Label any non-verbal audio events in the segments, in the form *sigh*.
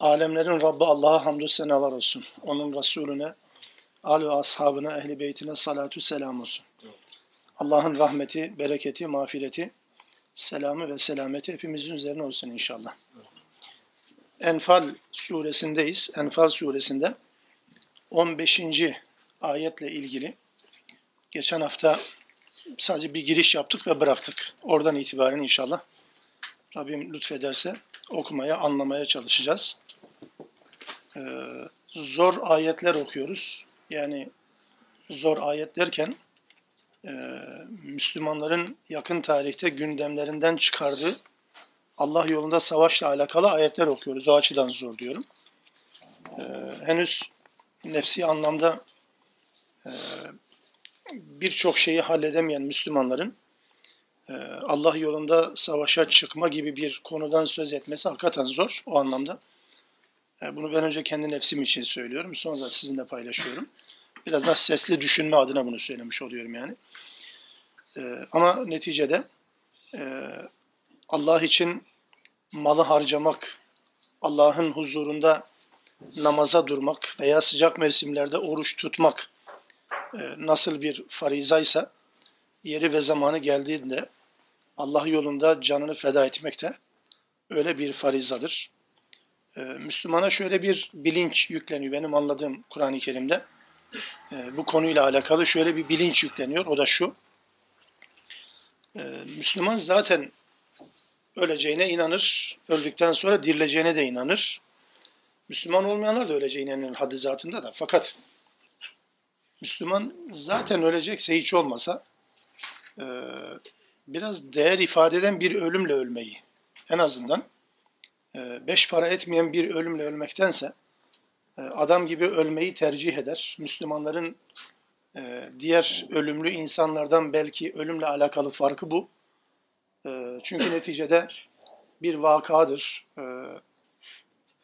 Alemlerin Rabbi Allah'a hamdü senalar olsun. Onun Resulüne, al ve ashabına, ehli beytine salatu selam olsun. Allah'ın rahmeti, bereketi, mağfireti, selamı ve selameti hepimizin üzerine olsun inşallah. Enfal suresindeyiz. Enfal suresinde 15. ayetle ilgili geçen hafta sadece bir giriş yaptık ve bıraktık. Oradan itibaren inşallah Rabbim lütfederse okumaya, anlamaya çalışacağız. Ee, zor ayetler okuyoruz. Yani zor ayet derken e, Müslümanların yakın tarihte gündemlerinden çıkardığı Allah yolunda savaşla alakalı ayetler okuyoruz. O açıdan zor diyorum. Ee, henüz nefsi anlamda e, birçok şeyi halledemeyen Müslümanların e, Allah yolunda savaşa çıkma gibi bir konudan söz etmesi hakikaten zor o anlamda. E, bunu ben önce kendi nefsim için söylüyorum. Sonra sizinle paylaşıyorum. Biraz daha sesli düşünme adına bunu söylemiş oluyorum yani. E, ama neticede Allah için malı harcamak, Allah'ın huzurunda namaza durmak veya sıcak mevsimlerde oruç tutmak nasıl bir farizaysa yeri ve zamanı geldiğinde Allah yolunda canını feda etmek de öyle bir farizadır. Ee, Müslümana şöyle bir bilinç yükleniyor benim anladığım Kur'an-ı Kerim'de. Ee, bu konuyla alakalı şöyle bir bilinç yükleniyor. O da şu. Ee, Müslüman zaten öleceğine inanır. Öldükten sonra dirileceğine de inanır. Müslüman olmayanlar da öleceğine inanır haddi zatında da. Fakat Müslüman zaten ölecekse hiç olmasa e, biraz değer ifade eden bir ölümle ölmeyi en azından beş para etmeyen bir ölümle ölmektense e, adam gibi ölmeyi tercih eder. Müslümanların e, diğer ölümlü insanlardan belki ölümle alakalı farkı bu. Çünkü neticede bir vakadır.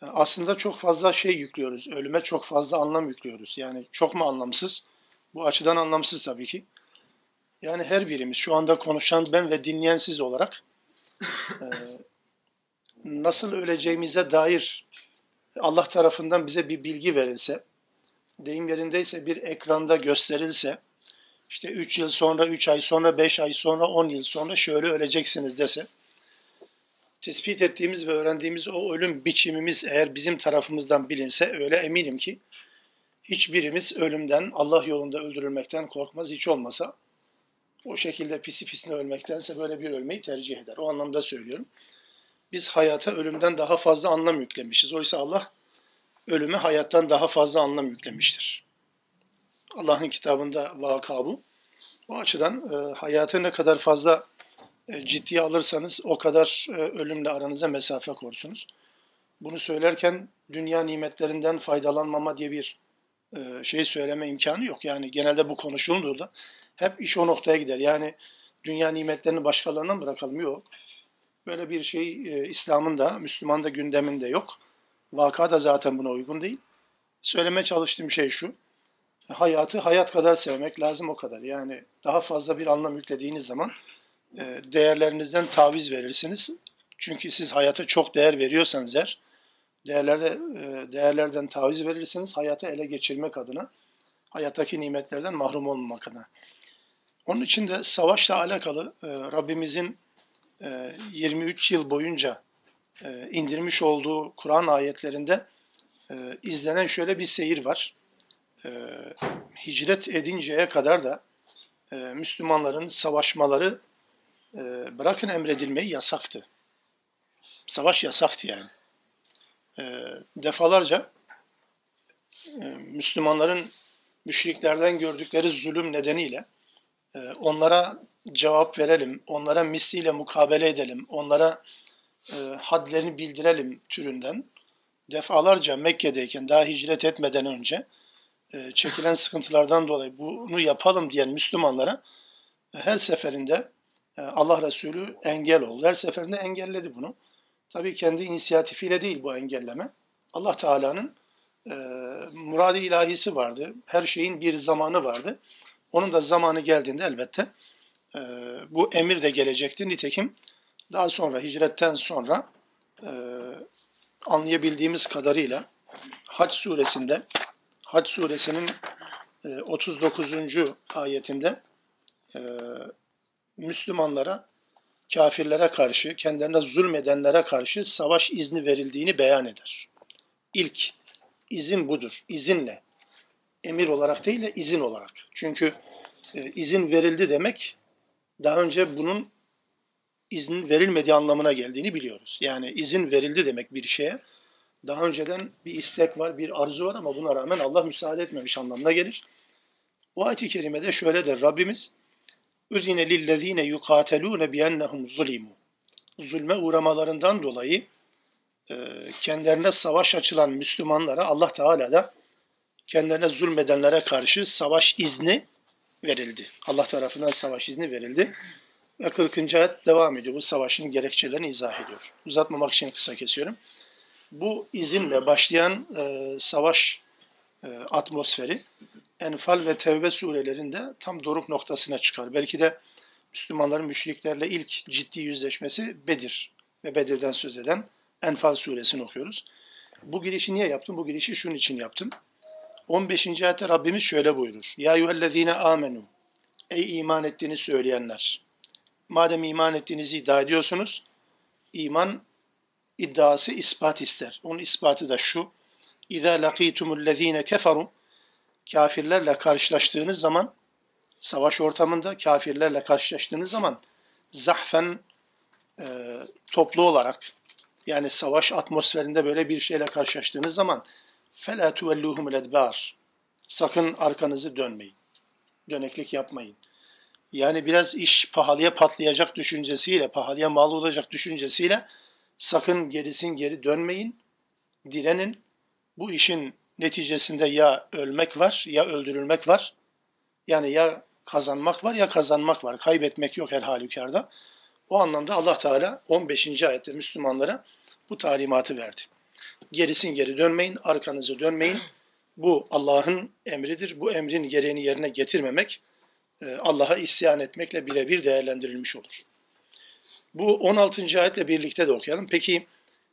Aslında çok fazla şey yüklüyoruz. Ölüme çok fazla anlam yüklüyoruz. Yani çok mu anlamsız? Bu açıdan anlamsız tabii ki. Yani her birimiz şu anda konuşan ben ve dinleyen siz olarak nasıl öleceğimize dair Allah tarafından bize bir bilgi verilse, deyim yerindeyse bir ekranda gösterilse, işte 3 yıl sonra, 3 ay sonra, 5 ay sonra, 10 yıl sonra şöyle öleceksiniz dese, tespit ettiğimiz ve öğrendiğimiz o ölüm biçimimiz eğer bizim tarafımızdan bilinse öyle eminim ki hiçbirimiz ölümden, Allah yolunda öldürülmekten korkmaz hiç olmasa o şekilde pisi pisine ölmektense böyle bir ölmeyi tercih eder. O anlamda söylüyorum biz hayata ölümden daha fazla anlam yüklemişiz. Oysa Allah ölüme hayattan daha fazla anlam yüklemiştir. Allah'ın kitabında vaka bu. O açıdan e, hayatı ne kadar fazla e, ciddiye alırsanız o kadar e, ölümle aranıza mesafe korsunuz. Bunu söylerken dünya nimetlerinden faydalanmama diye bir e, şey söyleme imkanı yok. Yani genelde bu konuşulduğu da hep iş o noktaya gider. Yani dünya nimetlerini başkalarına mı bırakalım? Yok. Böyle bir şey e, İslam'ın da, Müslüman da gündeminde yok. Vaka da zaten buna uygun değil. Söyleme çalıştığım şey şu. Hayatı hayat kadar sevmek lazım o kadar. Yani daha fazla bir anlam yüklediğiniz zaman e, değerlerinizden taviz verirsiniz. Çünkü siz hayata çok değer veriyorsanız eğer, değerlerde, e, değerlerden taviz verirsiniz hayata ele geçirmek adına, hayattaki nimetlerden mahrum olmamak adına. Onun için de savaşla alakalı e, Rabbimizin 23 e, yıl boyunca e, indirmiş olduğu Kur'an ayetlerinde e, izlenen şöyle bir seyir var. Hicret edinceye kadar da Müslümanların savaşmaları bırakın emredilmeyi yasaktı. Savaş yasaktı yani. Defalarca Müslümanların müşriklerden gördükleri zulüm nedeniyle onlara cevap verelim, onlara misliyle mukabele edelim, onlara e, hadlerini bildirelim türünden defalarca Mekke'deyken daha hicret etmeden önce e, çekilen sıkıntılardan dolayı bunu yapalım diyen Müslümanlara e, her seferinde e, Allah Resulü engel oldu. Her seferinde engelledi bunu. Tabii kendi inisiyatifiyle değil bu engelleme. Allah Teala'nın e, muradi ilahisi vardı. Her şeyin bir zamanı vardı. Onun da zamanı geldiğinde elbette e, bu emir de gelecekti. Nitekim daha sonra hicretten sonra e, anlayabildiğimiz kadarıyla Hac suresinde Hac suresinin e, 39. ayetinde e, Müslümanlara kafirlere karşı, kendilerine zulmedenlere karşı savaş izni verildiğini beyan eder. İlk izin budur. İzinle. Emir olarak değil de izin olarak. Çünkü e, izin verildi demek daha önce bunun izin verilmediği anlamına geldiğini biliyoruz. Yani izin verildi demek bir şeye. Daha önceden bir istek var, bir arzu var ama buna rağmen Allah müsaade etmemiş anlamına gelir. O ayet-i kerimede şöyle der Rabbimiz Üzine lillezine yukatelune biennehum zulimu. Zulme uğramalarından dolayı e, kendilerine savaş açılan Müslümanlara Allah Teala da kendilerine zulmedenlere karşı savaş izni verildi. Allah tarafından savaş izni verildi. Ve 40. ayet devam ediyor. Bu savaşın gerekçelerini izah ediyor. Uzatmamak için kısa kesiyorum. Bu izinle başlayan e, savaş e, atmosferi Enfal ve Tevbe surelerinde tam doruk noktasına çıkar. Belki de Müslümanların müşriklerle ilk ciddi yüzleşmesi Bedir ve Bedir'den söz eden Enfal suresini okuyoruz. Bu girişi niye yaptım? Bu girişi şunun için yaptım. 15. ayette Rabbimiz şöyle buyurur. Ya eyyühellezine amenu. Ey iman ettiğini söyleyenler. Madem iman ettiğinizi iddia ediyorsunuz, iman iddiası ispat ister. Onun ispatı da şu. İza laqitumullezine keferu kafirlerle karşılaştığınız zaman savaş ortamında kafirlerle karşılaştığınız zaman zahfen e, toplu olarak yani savaş atmosferinde böyle bir şeyle karşılaştığınız zaman فَلَا تُوَلُّهُمُ الْاَدْبَارِ Sakın arkanızı dönmeyin. Döneklik yapmayın. Yani biraz iş pahalıya patlayacak düşüncesiyle, pahalıya mal olacak düşüncesiyle sakın gerisin geri dönmeyin. Direnin. Bu işin neticesinde ya ölmek var ya öldürülmek var. Yani ya kazanmak var ya kazanmak var. Kaybetmek yok her halükarda. O anlamda Allah Teala 15. ayette Müslümanlara bu talimatı verdi. Gerisin geri dönmeyin, arkanızı dönmeyin. Bu Allah'ın emridir. Bu emrin gereğini yerine getirmemek e, Allah'a isyan etmekle birebir değerlendirilmiş olur. Bu 16. ayetle birlikte de okuyalım. Peki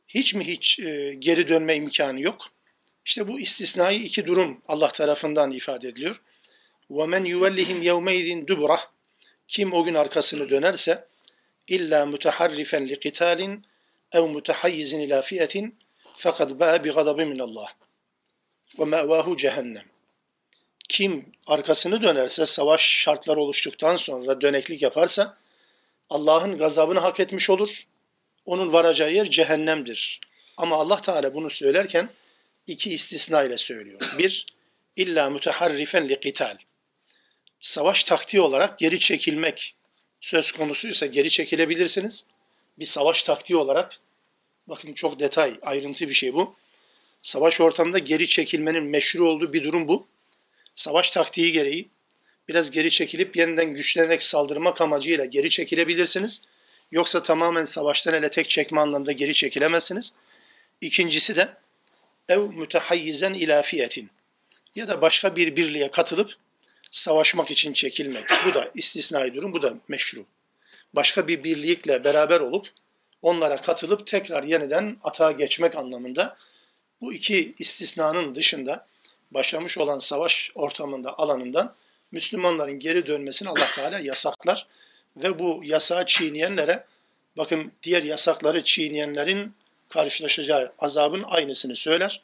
hiç mi hiç e, geri dönme imkanı yok? İşte bu istisnai iki durum Allah tarafından ifade ediliyor. وَمَنْ يُوَلِّهِمْ يَوْمَيْذٍ دُبْرَهِ Kim o gün arkasını dönerse illa mutaharrifen li qitalin ev mutahayyizin ila fiyetin fakat ba'a bi gadabi min Allah. Ve me'vahu cehennem. Kim arkasını dönerse savaş şartları oluştuktan sonra döneklik yaparsa Allah'ın gazabını hak etmiş olur. Onun varacağı yer cehennemdir. Ama Allah Teala bunu söylerken iki istisna ile söylüyor. *coughs* Bir, illa müteharrifen li qital. Savaş taktiği olarak geri çekilmek söz konusuysa geri çekilebilirsiniz. Bir savaş taktiği olarak, bakın çok detay, ayrıntı bir şey bu. Savaş ortamında geri çekilmenin meşru olduğu bir durum bu. Savaş taktiği gereği biraz geri çekilip yeniden güçlenerek saldırmak amacıyla geri çekilebilirsiniz. Yoksa tamamen savaştan ele tek çekme anlamda geri çekilemezsiniz. İkincisi de ev mütehayyizen ila fiyetin ya da başka bir birliğe katılıp savaşmak için çekilmek. Bu da istisnai durum, bu da meşru. Başka bir birlikle beraber olup onlara katılıp tekrar yeniden atağa geçmek anlamında bu iki istisnanın dışında başlamış olan savaş ortamında alanından Müslümanların geri dönmesini Allah Teala yasaklar ve bu yasağı çiğneyenlere bakın diğer yasakları çiğneyenlerin karşılaşacağı azabın aynısını söyler.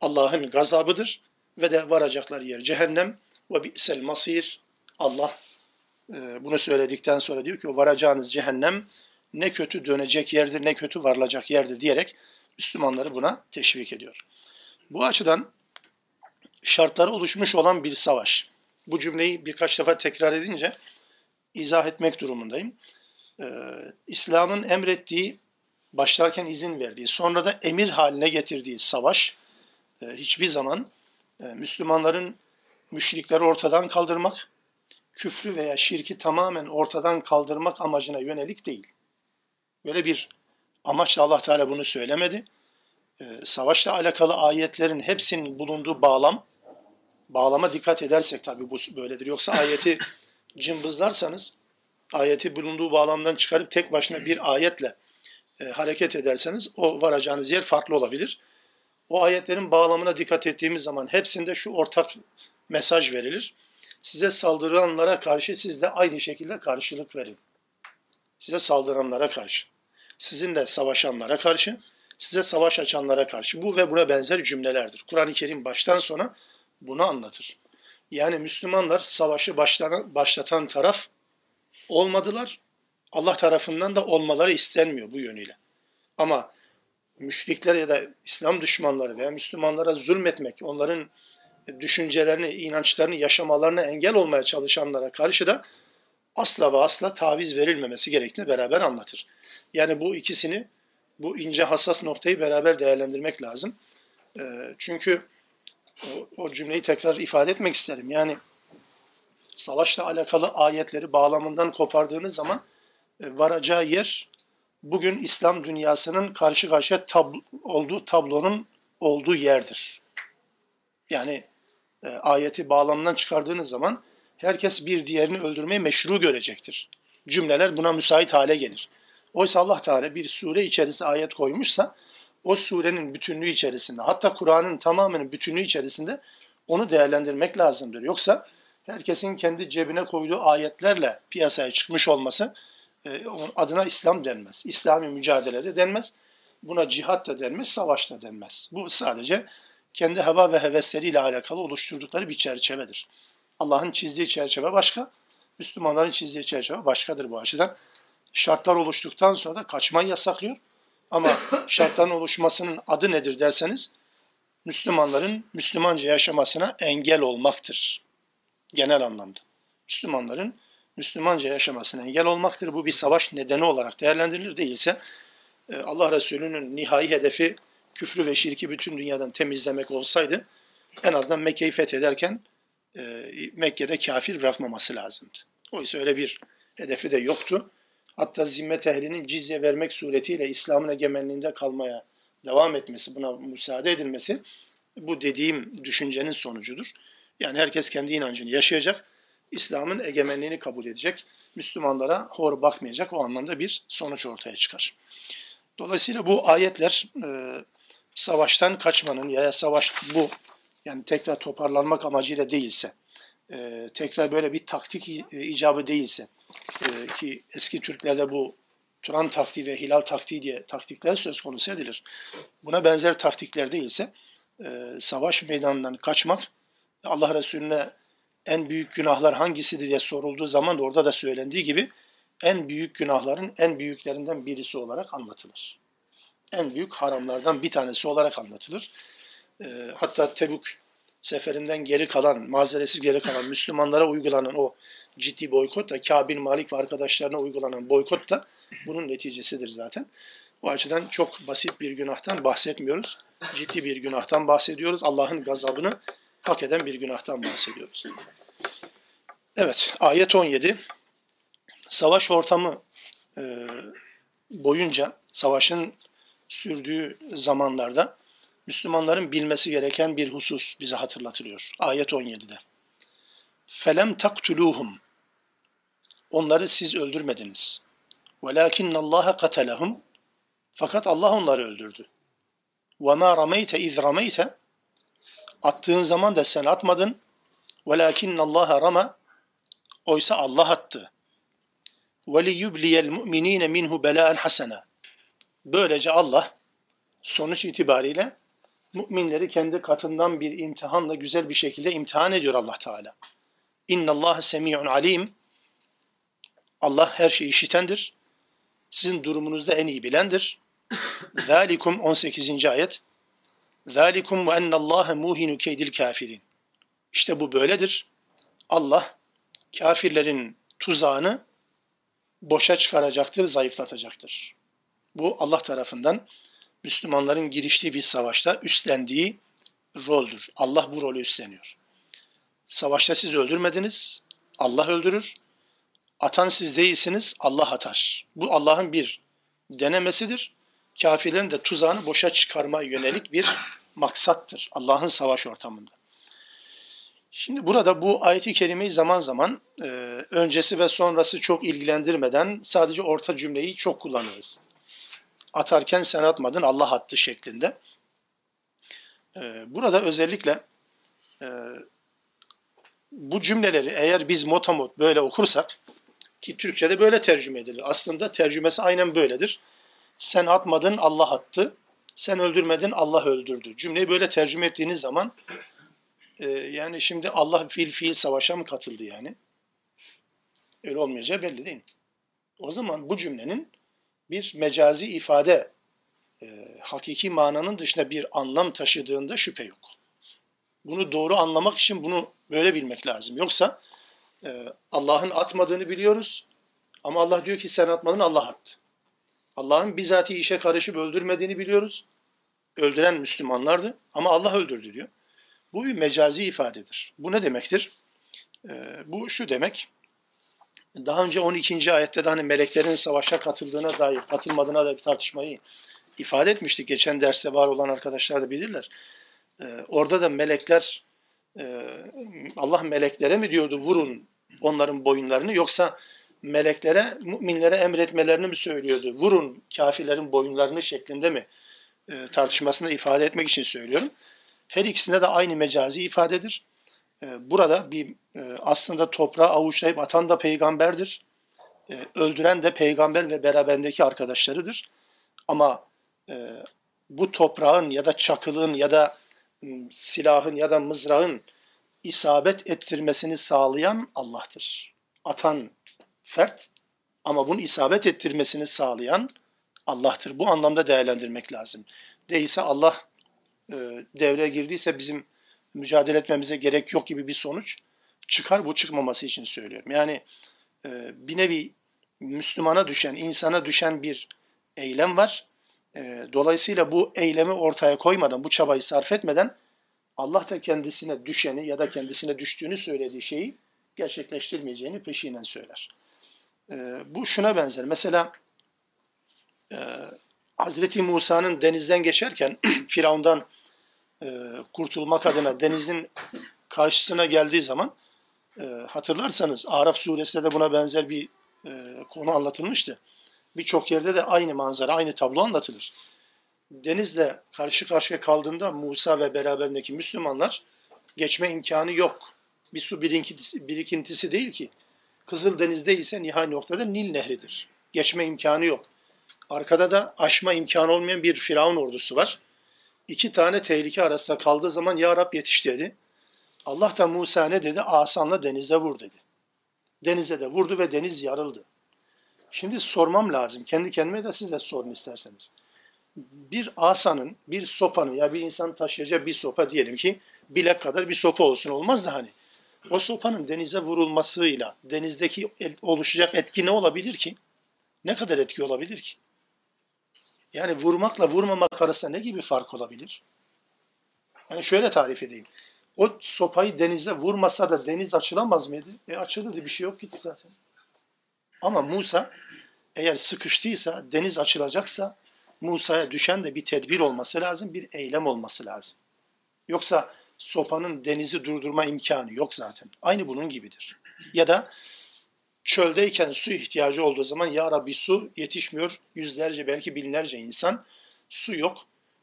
Allah'ın gazabıdır ve de varacakları yer cehennem ve bi'sel masir. Allah e, bunu söyledikten sonra diyor ki varacağınız cehennem ne kötü dönecek yerdir ne kötü varılacak yerdir diyerek Müslümanları buna teşvik ediyor. Bu açıdan şartları oluşmuş olan bir savaş. Bu cümleyi birkaç defa tekrar edince izah etmek durumundayım. Ee, İslam'ın emrettiği başlarken izin verdiği, sonra da emir haline getirdiği savaş e, hiçbir zaman e, Müslümanların müşrikleri ortadan kaldırmak, küfrü veya şirki tamamen ortadan kaldırmak amacına yönelik değil. Böyle bir amaçla Allah Teala bunu söylemedi. Ee, savaşla alakalı ayetlerin hepsinin bulunduğu bağlam, bağlama dikkat edersek tabii bu böyledir. Yoksa ayeti *laughs* cımbızlarsanız, ayeti bulunduğu bağlamdan çıkarıp tek başına bir ayetle e, hareket ederseniz o varacağınız yer farklı olabilir. O ayetlerin bağlamına dikkat ettiğimiz zaman hepsinde şu ortak mesaj verilir. Size saldıranlara karşı siz de aynı şekilde karşılık verin. Size saldıranlara karşı, sizinle savaşanlara karşı, size savaş açanlara karşı. Bu ve buna benzer cümlelerdir. Kur'an-ı Kerim baştan sona bunu anlatır. Yani Müslümanlar savaşı başlatan, başlatan taraf olmadılar. Allah tarafından da olmaları istenmiyor bu yönüyle. Ama müşrikler ya da İslam düşmanları veya Müslümanlara zulmetmek, onların düşüncelerini, inançlarını yaşamalarına engel olmaya çalışanlara karşı da asla ve asla taviz verilmemesi gerektiğini beraber anlatır. Yani bu ikisini, bu ince hassas noktayı beraber değerlendirmek lazım. Ee, çünkü o, o cümleyi tekrar ifade etmek isterim. Yani savaşla alakalı ayetleri bağlamından kopardığınız zaman e, varacağı yer bugün İslam dünyasının karşı karşıya tablo, olduğu tablonun olduğu yerdir. Yani e, ayeti bağlamdan çıkardığınız zaman herkes bir diğerini öldürmeyi meşru görecektir. Cümleler buna müsait hale gelir. Oysa Allah Teala bir sure içerisinde ayet koymuşsa o surenin bütünlüğü içerisinde hatta Kur'an'ın tamamının bütünlüğü içerisinde onu değerlendirmek lazımdır. Yoksa herkesin kendi cebine koyduğu ayetlerle piyasaya çıkmış olması e, adına İslam denmez. İslami mücadele de denmez. Buna cihat da denmez, savaş da denmez. Bu sadece kendi hava ve hevesleriyle alakalı oluşturdukları bir çerçevedir. Allah'ın çizdiği çerçeve başka, Müslümanların çizdiği çerçeve başkadır bu açıdan. Şartlar oluştuktan sonra da kaçmayı yasaklıyor. Ama *coughs* şartların oluşmasının adı nedir derseniz, Müslümanların Müslümanca yaşamasına engel olmaktır. Genel anlamda. Müslümanların Müslümanca yaşamasına engel olmaktır. Bu bir savaş nedeni olarak değerlendirilir. Değilse e, Allah Resulü'nün nihai hedefi küfrü ve şirki bütün dünyadan temizlemek olsaydı en azından Mekke'yi fethederken e, Mekke'de kafir bırakmaması lazımdı. Oysa öyle bir hedefi de yoktu. Hatta zimmet ehlinin cizye vermek suretiyle İslam'ın egemenliğinde kalmaya devam etmesi, buna müsaade edilmesi bu dediğim düşüncenin sonucudur. Yani herkes kendi inancını yaşayacak, İslam'ın egemenliğini kabul edecek, Müslümanlara hor bakmayacak o anlamda bir sonuç ortaya çıkar. Dolayısıyla bu ayetler e, savaştan kaçmanın ya savaş bu yani tekrar toparlanmak amacıyla değilse, e, tekrar böyle bir taktik icabı değilse e, ki eski Türklerde bu Turan taktiği ve Hilal taktiği diye taktikler söz konusu edilir. Buna benzer taktikler değilse e, savaş meydanından kaçmak Allah Resulüne en büyük günahlar hangisidir diye sorulduğu zaman da orada da söylendiği gibi en büyük günahların en büyüklerinden birisi olarak anlatılır. En büyük haramlardan bir tanesi olarak anlatılır. E, hatta Tebuk seferinden geri kalan, mazeresiz geri kalan Müslümanlara uygulanan o ciddi boykot da Kabil Malik ve arkadaşlarına uygulanan boykot da bunun neticesidir zaten. Bu açıdan çok basit bir günahtan bahsetmiyoruz. Ciddi bir günahtan bahsediyoruz. Allah'ın gazabını hak eden bir günahtan bahsediyoruz. Evet, ayet 17. Savaş ortamı e, boyunca, savaşın sürdüğü zamanlarda Müslümanların bilmesi gereken bir husus bize hatırlatılıyor. Ayet 17'de. Felem taktuluhum. Onları siz öldürmediniz. Velakinna Allah katelehum. Fakat Allah onları öldürdü. Ve ma rameyte iz rameyte. Attığın zaman da sen atmadın. Velakinna Allah rama. Oysa Allah attı. Ve liyubliyel mu'minine minhu belâen hasena. Böylece Allah sonuç itibariyle müminleri kendi katından bir imtihanla güzel bir şekilde imtihan ediyor Allah Teala. İnna Allah semi'un alim. Allah her şeyi işitendir. Sizin durumunuzda en iyi bilendir. *laughs* Zalikum 18. ayet. Zalikum ve ennallâhe muhinu keydil kafirin. İşte bu böyledir. Allah kafirlerin tuzağını boşa çıkaracaktır, zayıflatacaktır. Bu Allah tarafından Müslümanların giriştiği bir savaşta üstlendiği roldür. Allah bu rolü üstleniyor. Savaşta siz öldürmediniz. Allah öldürür. Atan siz değilsiniz. Allah atar. Bu Allah'ın bir denemesidir. Kafirlerin de tuzağını boşa çıkarmaya yönelik bir maksattır. Allah'ın savaş ortamında. Şimdi burada bu ayeti kerimeyi zaman zaman e, öncesi ve sonrası çok ilgilendirmeden sadece orta cümleyi çok kullanırız. Atarken sen atmadın Allah attı şeklinde. E, burada özellikle e, bu cümleleri eğer biz motomot böyle okursak ki Türkçe'de böyle tercüme edilir. Aslında tercümesi aynen böyledir. Sen atmadın Allah attı. Sen öldürmedin Allah öldürdü. Cümleyi böyle tercüme ettiğiniz zaman e, yani şimdi Allah fiil fiil savaşa mı katıldı yani? Öyle olmayacağı belli değil. O zaman bu cümlenin bir mecazi ifade, e, hakiki mananın dışında bir anlam taşıdığında şüphe yok. Bunu doğru anlamak için bunu böyle bilmek lazım. Yoksa e, Allah'ın atmadığını biliyoruz ama Allah diyor ki sen atmadın Allah attı. Allah'ın bizatihi işe karışıp öldürmediğini biliyoruz. Öldüren Müslümanlardı ama Allah öldürdü diyor. Bu bir mecazi ifadedir. Bu ne demektir? Ee, bu şu demek. Daha önce 12. ayette de hani meleklerin savaşa katıldığına dair, katılmadığına dair bir tartışmayı ifade etmiştik. Geçen derste var olan arkadaşlar da bilirler. Ee, orada da melekler, e, Allah meleklere mi diyordu vurun onların boyunlarını yoksa meleklere, müminlere emretmelerini mi söylüyordu? Vurun kafirlerin boyunlarını şeklinde mi e, tartışmasında ifade etmek için söylüyorum. Her ikisinde de aynı mecazi ifadedir. E, burada bir e, aslında toprağı avuçlayıp atan da peygamberdir. E, öldüren de peygamber ve beraberindeki arkadaşlarıdır. Ama e, bu toprağın ya da çakılın ya da silahın ya da mızrağın isabet ettirmesini sağlayan Allah'tır. Atan fert ama bunu isabet ettirmesini sağlayan Allah'tır. Bu anlamda değerlendirmek lazım. Değilse Allah e, devreye girdiyse bizim mücadele etmemize gerek yok gibi bir sonuç çıkar. Bu çıkmaması için söylüyorum. Yani e, bir nevi Müslümana düşen, insana düşen bir eylem var. E, dolayısıyla bu eylemi ortaya koymadan, bu çabayı sarf etmeden Allah da kendisine düşeni ya da kendisine düştüğünü söylediği şeyi gerçekleştirmeyeceğini peşinen söyler. E, bu şuna benzer. Mesela e, Hazreti Musa'nın denizden geçerken *clears throat* Firavun'dan e, kurtulmak adına denizin karşısına geldiği zaman e, hatırlarsanız Araf suresinde de buna benzer bir konu anlatılmıştı. Birçok yerde de aynı manzara, aynı tablo anlatılır. Denizle karşı karşıya kaldığında Musa ve beraberindeki Müslümanlar geçme imkanı yok. Bir su birikintisi, birikintisi değil ki. Kızıl Deniz'de ise nihai noktada Nil Nehri'dir. Geçme imkanı yok. Arkada da aşma imkanı olmayan bir Firavun ordusu var. İki tane tehlike arasında kaldığı zaman Ya Rab yetiş dedi. Allah da Musa ne dedi? Asanla denize vur dedi. Denize de vurdu ve deniz yarıldı. Şimdi sormam lazım. Kendi kendime de siz de sorun isterseniz. Bir asanın, bir sopanın ya bir insan taşıyacağı bir sopa diyelim ki bilek kadar bir sopa olsun olmaz da hani. O sopanın denize vurulmasıyla denizdeki oluşacak etki ne olabilir ki? Ne kadar etki olabilir ki? Yani vurmakla vurmamak arasında ne gibi fark olabilir? Yani şöyle tarif edeyim. O sopayı denize vurmasa da deniz açılamaz mıydı? E açılırdı bir şey yok gitti zaten. Ama Musa eğer sıkıştıysa, deniz açılacaksa Musa'ya düşen de bir tedbir olması lazım, bir eylem olması lazım. Yoksa sopanın denizi durdurma imkanı yok zaten. Aynı bunun gibidir. Ya da çöldeyken su ihtiyacı olduğu zaman ya Rabbi su yetişmiyor. Yüzlerce belki binlerce insan su yok.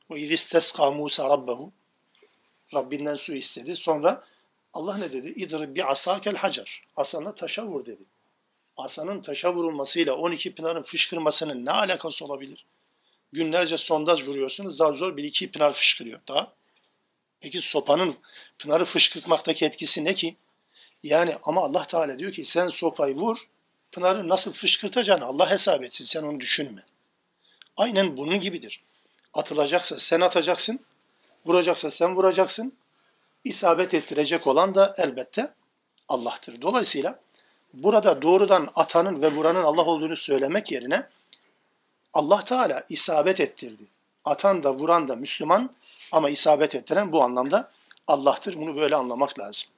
O idistesqa Musa rabbehu. Rabbinden su istedi. Sonra Allah ne dedi? İdrib bi asakel hacer. Asana taşa vur dedi. Asanın taşa vurulmasıyla 12 pınarın fışkırmasının ne alakası olabilir? Günlerce sondaj vuruyorsunuz. Zar zor bir iki pınar fışkırıyor. Daha. Peki sopanın pınarı fışkırtmaktaki etkisi ne ki? Yani ama Allah Teala diyor ki sen sopayı vur, pınarı nasıl fışkırtacağını Allah hesap etsin, sen onu düşünme. Aynen bunun gibidir. Atılacaksa sen atacaksın, vuracaksa sen vuracaksın. İsabet ettirecek olan da elbette Allah'tır. Dolayısıyla burada doğrudan atanın ve vuranın Allah olduğunu söylemek yerine Allah Teala isabet ettirdi. Atan da vuran da Müslüman ama isabet ettiren bu anlamda Allah'tır. Bunu böyle anlamak lazım.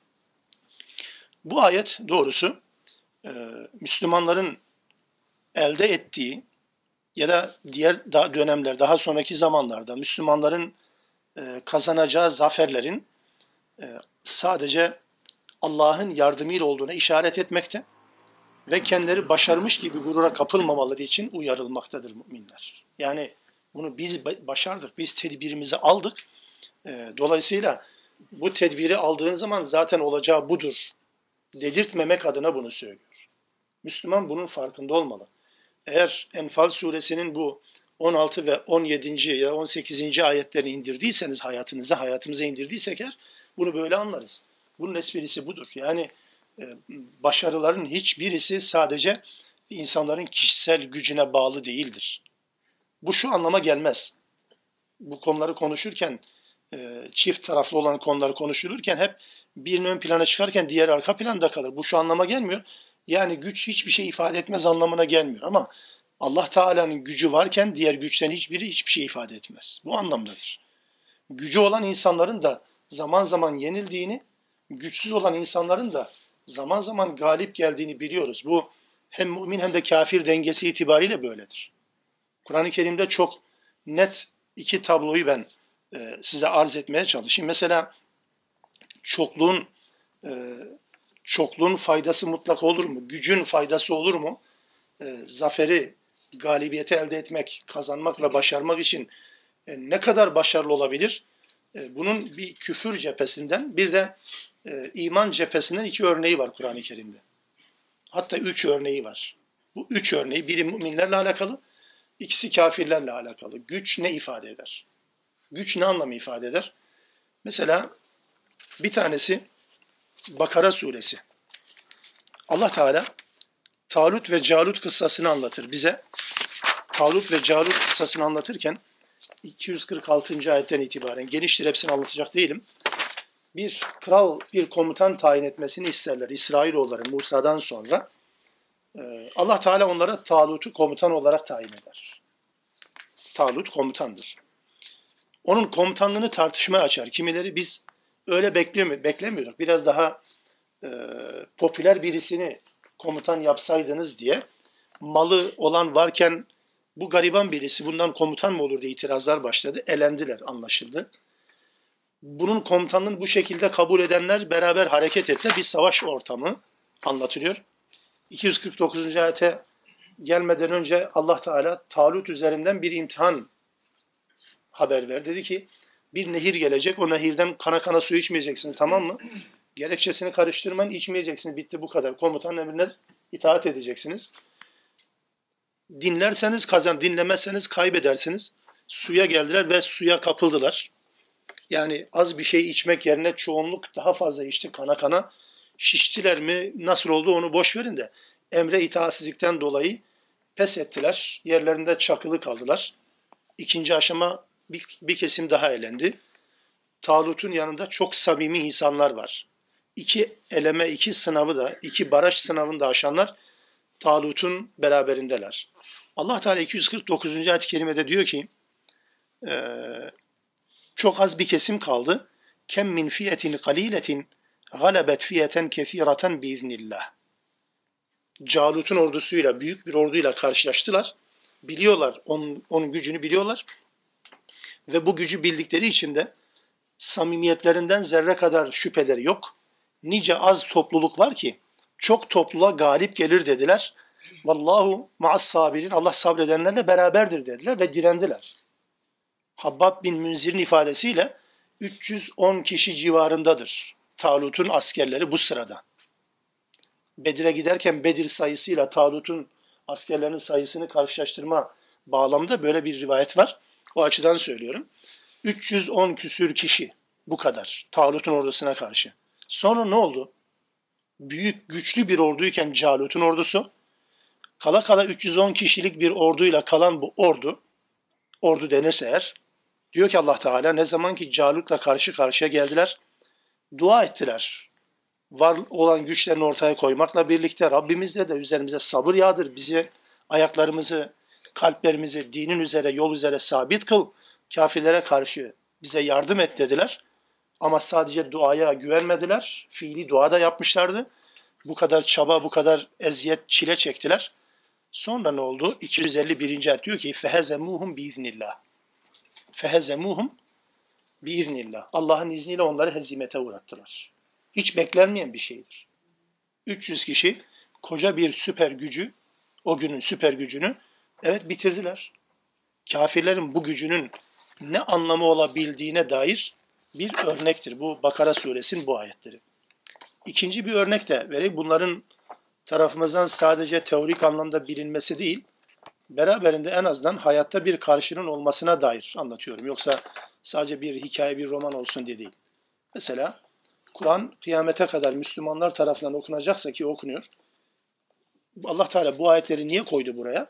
Bu ayet doğrusu e, Müslümanların elde ettiği ya da diğer dönemler, daha sonraki zamanlarda Müslümanların e, kazanacağı zaferlerin e, sadece Allah'ın yardımıyla olduğuna işaret etmekte ve kendileri başarmış gibi gurura kapılmamaları için uyarılmaktadır müminler. Yani bunu biz başardık, biz tedbirimizi aldık. E, dolayısıyla bu tedbiri aldığın zaman zaten olacağı budur dedirtmemek adına bunu söylüyor. Müslüman bunun farkında olmalı. Eğer Enfal suresinin bu 16 ve 17. ya 18. ayetlerini indirdiyseniz hayatınıza, hayatımıza indirdiysek eğer bunu böyle anlarız. Bunun esprisi budur. Yani e, başarıların hiçbirisi sadece insanların kişisel gücüne bağlı değildir. Bu şu anlama gelmez. Bu konuları konuşurken e, çift taraflı olan konuları konuşulurken hep birinin ön plana çıkarken diğer arka planda kalır. Bu şu anlama gelmiyor. Yani güç hiçbir şey ifade etmez anlamına gelmiyor ama Allah Teala'nın gücü varken diğer güçten hiçbiri hiçbir şey ifade etmez. Bu anlamdadır. Gücü olan insanların da zaman zaman yenildiğini, güçsüz olan insanların da zaman zaman galip geldiğini biliyoruz. Bu hem mümin hem de kafir dengesi itibariyle böyledir. Kur'an-ı Kerim'de çok net iki tabloyu ben e, size arz etmeye çalışayım. Mesela çokluğun e, çokluğun faydası mutlak olur mu? Gücün faydası olur mu? E, zaferi, galibiyeti elde etmek, kazanmak ve başarmak için e, ne kadar başarılı olabilir? E, bunun bir küfür cephesinden bir de e, iman cephesinden iki örneği var Kur'an-ı Kerim'de. Hatta üç örneği var. Bu üç örneği biri müminlerle alakalı, ikisi kafirlerle alakalı. Güç ne ifade eder? Güç ne anlamı ifade eder? Mesela bir tanesi Bakara suresi. Allah Teala Talut ve Calut kıssasını anlatır bize. Talut ve Calut kıssasını anlatırken 246. ayetten itibaren geniştir hepsini anlatacak değilim. Bir kral, bir komutan tayin etmesini isterler İsrailoğulları Musa'dan sonra. Ee, Allah Teala onlara Talut'u komutan olarak tayin eder. Talut komutandır. Onun komutanlığını tartışmaya açar. Kimileri biz öyle bekliyor beklemiyorduk. Biraz daha e, popüler birisini komutan yapsaydınız diye malı olan varken bu gariban birisi bundan komutan mı olur diye itirazlar başladı. Elendiler anlaşıldı. Bunun komutanlığını bu şekilde kabul edenler beraber hareket ettiler. Bir savaş ortamı anlatılıyor. 249. ayete gelmeden önce Allah Teala Talut üzerinden bir imtihan haber ver. Dedi ki bir nehir gelecek. O nehirden kana kana su içmeyeceksiniz tamam mı? Gerekçesini karıştırmayın içmeyeceksiniz. Bitti bu kadar. Komutanın emrine itaat edeceksiniz. Dinlerseniz kazan, dinlemezseniz kaybedersiniz. Suya geldiler ve suya kapıldılar. Yani az bir şey içmek yerine çoğunluk daha fazla içti kana kana. Şiştiler mi nasıl oldu onu boş verin de emre itaatsizlikten dolayı pes ettiler. Yerlerinde çakılı kaldılar. İkinci aşama bir, bir kesim daha elendi. Talut'un yanında çok samimi insanlar var. İki eleme, iki sınavı da, iki baraj sınavını da aşanlar Talut'un beraberindeler. Allah Teala 249. ayet-i kerimede diyor ki, çok az bir kesim kaldı. Kem min fiyetin kaliletin galebet fiyeten kethireten biiznillah. Calut'un ordusuyla, büyük bir orduyla karşılaştılar. Biliyorlar, onun, onun gücünü biliyorlar ve bu gücü bildikleri için de samimiyetlerinden zerre kadar şüpheleri yok. Nice az topluluk var ki çok topluluğa galip gelir dediler. Vallahu ma'as sabirin. Allah sabredenlerle beraberdir dediler ve direndiler. Habbab bin Münzir'in ifadesiyle 310 kişi civarındadır. Talut'un askerleri bu sırada. Bedir'e giderken Bedir sayısıyla Talut'un askerlerinin sayısını karşılaştırma bağlamında böyle bir rivayet var. O açıdan söylüyorum. 310 küsür kişi bu kadar Talut'un ordusuna karşı. Sonra ne oldu? Büyük güçlü bir orduyken Calut'un ordusu kala kala 310 kişilik bir orduyla kalan bu ordu ordu denirse eğer diyor ki Allah Teala ne zaman ki Calut'la karşı karşıya geldiler dua ettiler. Var olan güçlerini ortaya koymakla birlikte Rabbimizle de üzerimize sabır yağdır. Bizi ayaklarımızı kalplerimizi dinin üzere, yol üzere sabit kıl. Kafirlere karşı bize yardım et dediler. Ama sadece duaya güvenmediler. Fiili dua da yapmışlardı. Bu kadar çaba, bu kadar eziyet, çile çektiler. Sonra ne oldu? 251. ayet diyor ki fehezemuhum biiznillah. Fehezemuhum biiznillah. Allah'ın izniyle onları hezimete uğrattılar. Hiç beklenmeyen bir şeydir. 300 kişi koca bir süper gücü, o günün süper gücünü evet bitirdiler. Kafirlerin bu gücünün ne anlamı olabildiğine dair bir örnektir. Bu Bakara suresinin bu ayetleri. İkinci bir örnek de vereyim. Bunların tarafımızdan sadece teorik anlamda bilinmesi değil, beraberinde en azından hayatta bir karşının olmasına dair anlatıyorum. Yoksa sadece bir hikaye, bir roman olsun diye değil. Mesela Kur'an kıyamete kadar Müslümanlar tarafından okunacaksa ki okunuyor. Allah Teala bu ayetleri niye koydu buraya?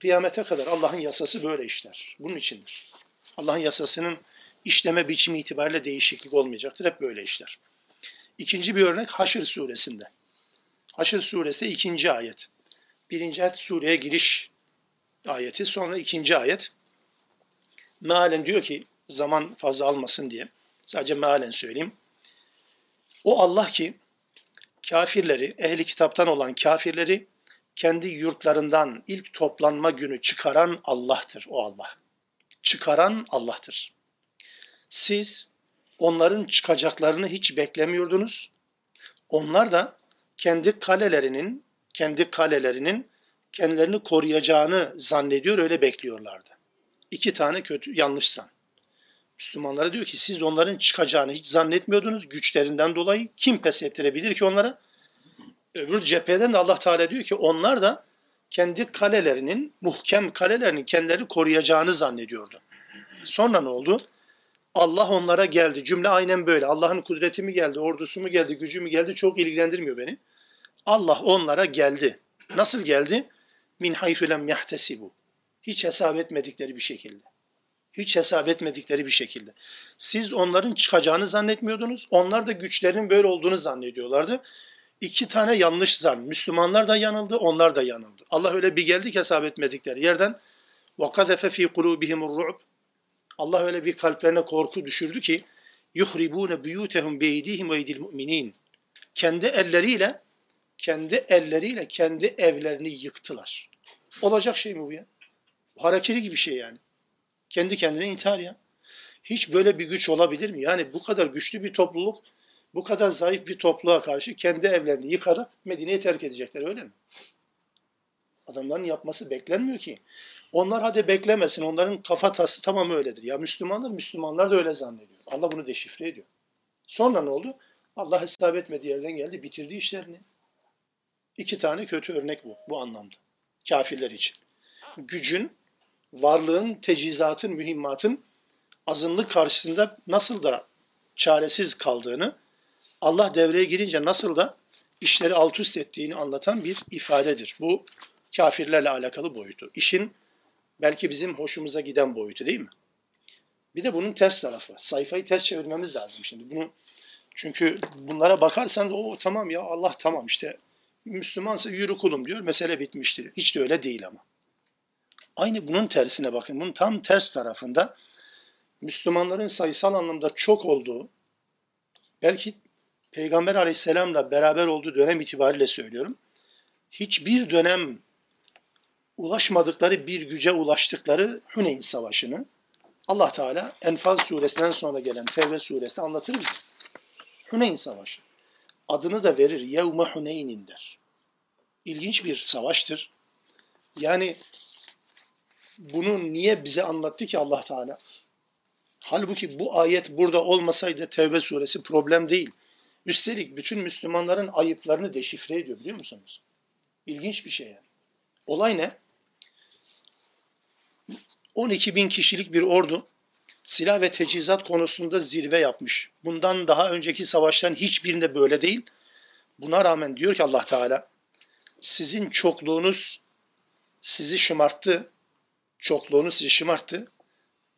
Kıyamete kadar Allah'ın yasası böyle işler. Bunun içindir. Allah'ın yasasının işleme biçimi itibariyle değişiklik olmayacaktır. Hep böyle işler. İkinci bir örnek Haşr suresinde. Haşr suresi ikinci ayet. Birinci ayet sureye giriş ayeti. Sonra ikinci ayet. Mealen diyor ki zaman fazla almasın diye. Sadece mealen söyleyeyim. O Allah ki kafirleri, ehli kitaptan olan kafirleri kendi yurtlarından ilk toplanma günü çıkaran Allah'tır o Allah. Çıkaran Allah'tır. Siz onların çıkacaklarını hiç beklemiyordunuz. Onlar da kendi kalelerinin, kendi kalelerinin kendilerini koruyacağını zannediyor, öyle bekliyorlardı. İki tane kötü, yanlış zan. Müslümanlara diyor ki siz onların çıkacağını hiç zannetmiyordunuz güçlerinden dolayı. Kim pes ettirebilir ki onlara? Öbür cepheden de Allah Teala diyor ki onlar da kendi kalelerinin, muhkem kalelerinin kendileri koruyacağını zannediyordu. Sonra ne oldu? Allah onlara geldi. Cümle aynen böyle. Allah'ın kudreti mi geldi, ordusu mu geldi, gücü mü geldi çok ilgilendirmiyor beni. Allah onlara geldi. Nasıl geldi? Min haythu lem yahtesibu. Hiç hesap etmedikleri bir şekilde. Hiç hesap etmedikleri bir şekilde. Siz onların çıkacağını zannetmiyordunuz. Onlar da güçlerinin böyle olduğunu zannediyorlardı. İki tane yanlış zan. Müslümanlar da yanıldı, onlar da yanıldı. Allah öyle bir geldi ki hesap etmedikleri yerden. وَقَذَفَ ف۪ي قُلُوبِهِمُ الرُّعْبِ Allah öyle bir kalplerine korku düşürdü ki yuhribune buyutehum beydihim ve eydil müminin. Kendi elleriyle kendi elleriyle kendi evlerini yıktılar. Olacak şey mi bu ya? Harekeli gibi şey yani. Kendi kendine intihar ya. Hiç böyle bir güç olabilir mi? Yani bu kadar güçlü bir topluluk, bu kadar zayıf bir topluluğa karşı kendi evlerini yıkarak Medine'yi terk edecekler öyle mi? Adamların yapması beklenmiyor ki. Onlar hadi beklemesin. Onların kafa tası tamam öyledir. Ya Müslümanlar, Müslümanlar da öyle zannediyor. Allah bunu deşifre ediyor. Sonra ne oldu? Allah hesap etmediği yerden geldi, bitirdi işlerini. İki tane kötü örnek bu, bu anlamda. Kafirler için. Gücün, varlığın, tecizatın, mühimmatın azınlık karşısında nasıl da çaresiz kaldığını, Allah devreye girince nasıl da işleri alt üst ettiğini anlatan bir ifadedir. Bu kafirlerle alakalı boyutu. İşin belki bizim hoşumuza giden boyutu değil mi? Bir de bunun ters tarafı. Sayfayı ters çevirmemiz lazım şimdi. Bunu çünkü bunlara bakarsan o tamam ya Allah tamam işte Müslümansa yürü kulum diyor. Mesele bitmiştir. Hiç de öyle değil ama. Aynı bunun tersine bakın. Bunun tam ters tarafında Müslümanların sayısal anlamda çok olduğu belki Peygamber aleyhisselamla beraber olduğu dönem itibariyle söylüyorum. Hiçbir dönem ulaşmadıkları bir güce ulaştıkları Huneyn Savaşı'nı Allah Teala Enfal suresinden sonra gelen Tevbe suresinde anlatır bize. Huneyn Savaşı. Adını da verir. Yevme Huneynin der. İlginç bir savaştır. Yani bunu niye bize anlattı ki Allah Teala? Halbuki bu ayet burada olmasaydı Tevbe suresi problem değil. Üstelik bütün Müslümanların ayıplarını deşifre ediyor biliyor musunuz? İlginç bir şey yani. Olay ne? 12 bin kişilik bir ordu silah ve teçhizat konusunda zirve yapmış. Bundan daha önceki savaşların hiçbirinde böyle değil. Buna rağmen diyor ki Allah Teala sizin çokluğunuz sizi şımarttı. Çokluğunuz sizi şımarttı.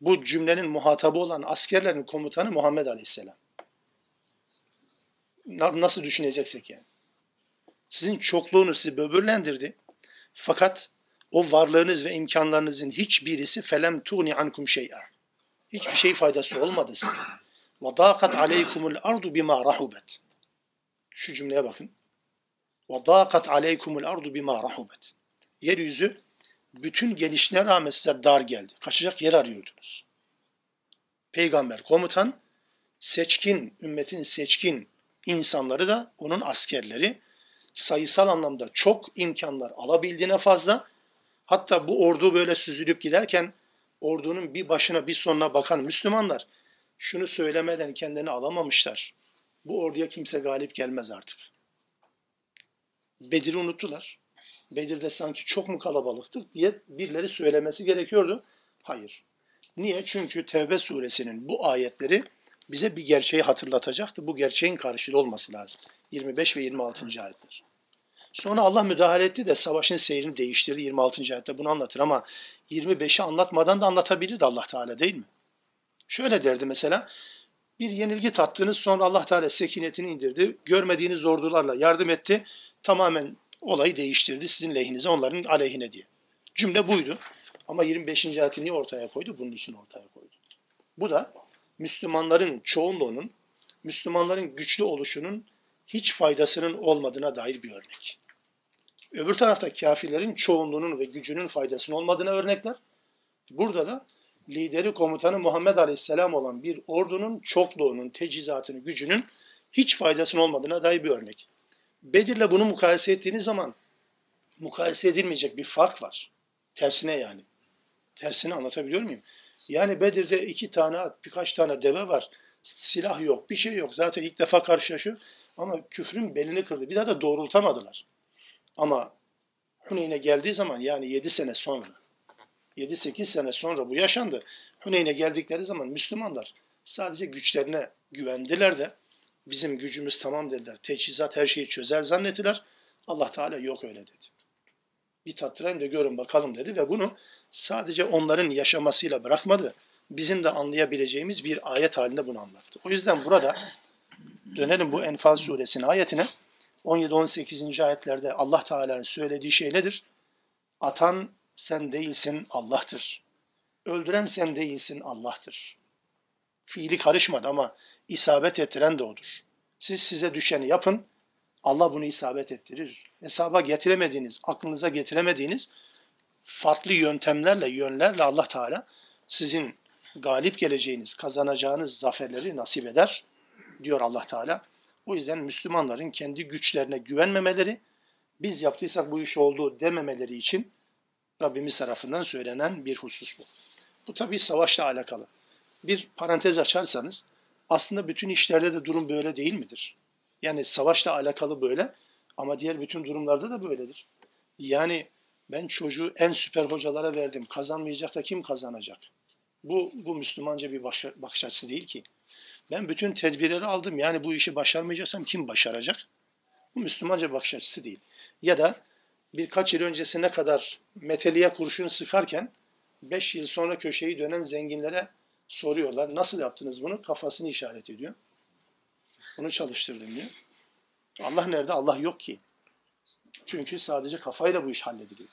Bu cümlenin muhatabı olan askerlerin komutanı Muhammed Aleyhisselam. Nasıl düşüneceksek yani. Sizin çokluğunuz sizi böbürlendirdi. Fakat o varlığınız ve imkanlarınızın hiçbirisi felem tuğni ankum şey'a. Hiçbir şey faydası olmadı size. Dâkat aleykumul ardu bima rahubet. Şu cümleye bakın. Dâkat aleykumul ardu bima rahubet. Yeryüzü bütün genişliğine rağmen size dar geldi. Kaçacak yer arıyordunuz. Peygamber komutan, seçkin, ümmetin seçkin insanları da onun askerleri sayısal anlamda çok imkanlar alabildiğine fazla. Hatta bu ordu böyle süzülüp giderken ordunun bir başına bir sonuna bakan Müslümanlar şunu söylemeden kendini alamamışlar. Bu orduya kimse galip gelmez artık. Bedir'i unuttular. Bedir'de sanki çok mu kalabalıktık diye birileri söylemesi gerekiyordu. Hayır. Niye? Çünkü Tevbe suresinin bu ayetleri bize bir gerçeği hatırlatacaktı. Bu gerçeğin karşılığı olması lazım. 25 ve 26. ayetler. Sonra Allah müdahale etti de savaşın seyrini değiştirdi 26. ayette bunu anlatır ama 25'i anlatmadan da anlatabilirdi Allah Teala değil mi? Şöyle derdi mesela bir yenilgi tattınız sonra Allah Teala sekinetini indirdi. Görmediğiniz ordularla yardım etti. Tamamen olayı değiştirdi sizin lehinize onların aleyhine diye. Cümle buydu. Ama 25. ayeti niye ortaya koydu? Bunun için ortaya koydu. Bu da Müslümanların çoğunluğunun, Müslümanların güçlü oluşunun hiç faydasının olmadığına dair bir örnek. Öbür tarafta kafirlerin çoğunluğunun ve gücünün faydasının olmadığına örnekler. Burada da lideri komutanı Muhammed Aleyhisselam olan bir ordunun çokluğunun, tecizatının, gücünün hiç faydasının olmadığına dair bir örnek. Bedir'le bunu mukayese ettiğiniz zaman mukayese edilmeyecek bir fark var. Tersine yani. Tersini anlatabiliyor muyum? Yani Bedir'de iki tane at, birkaç tane deve var. Silah yok, bir şey yok. Zaten ilk defa karşılaşıyor. Ama küfrün belini kırdı. Bir daha da doğrultamadılar. Ama Huneyn'e geldiği zaman yani 7 sene sonra, 7-8 sene sonra bu yaşandı. Huneyn'e geldikleri zaman Müslümanlar sadece güçlerine güvendiler de bizim gücümüz tamam dediler. Teçhizat her şeyi çözer zannettiler. Allah Teala yok öyle dedi. Bir tattırayım da görün bakalım dedi ve bunu sadece onların yaşamasıyla bırakmadı. Bizim de anlayabileceğimiz bir ayet halinde bunu anlattı. O yüzden burada dönelim bu Enfal suresinin ayetine. 17-18. ayetlerde Allah Teala'nın söylediği şey nedir? Atan sen değilsin Allah'tır. Öldüren sen değilsin Allah'tır. Fiili karışmadı ama isabet ettiren de odur. Siz size düşeni yapın, Allah bunu isabet ettirir. Hesaba getiremediğiniz, aklınıza getiremediğiniz farklı yöntemlerle, yönlerle Allah Teala sizin galip geleceğiniz, kazanacağınız zaferleri nasip eder diyor Allah Teala. O yüzden Müslümanların kendi güçlerine güvenmemeleri, biz yaptıysak bu iş oldu dememeleri için Rabbimiz tarafından söylenen bir husus bu. Bu tabi savaşla alakalı. Bir parantez açarsanız aslında bütün işlerde de durum böyle değil midir? Yani savaşla alakalı böyle ama diğer bütün durumlarda da böyledir. Yani ben çocuğu en süper hocalara verdim. Kazanmayacak da kim kazanacak? Bu, bu Müslümanca bir bakış açısı değil ki. Ben bütün tedbirleri aldım. Yani bu işi başarmayacaksam kim başaracak? Bu Müslümanca bakış açısı değil. Ya da birkaç yıl öncesine kadar meteliğe kurşun sıkarken 5 yıl sonra köşeyi dönen zenginlere soruyorlar. Nasıl yaptınız bunu? Kafasını işaret ediyor. Bunu çalıştırdım diyor. Allah nerede? Allah yok ki. Çünkü sadece kafayla bu iş hallediliyor.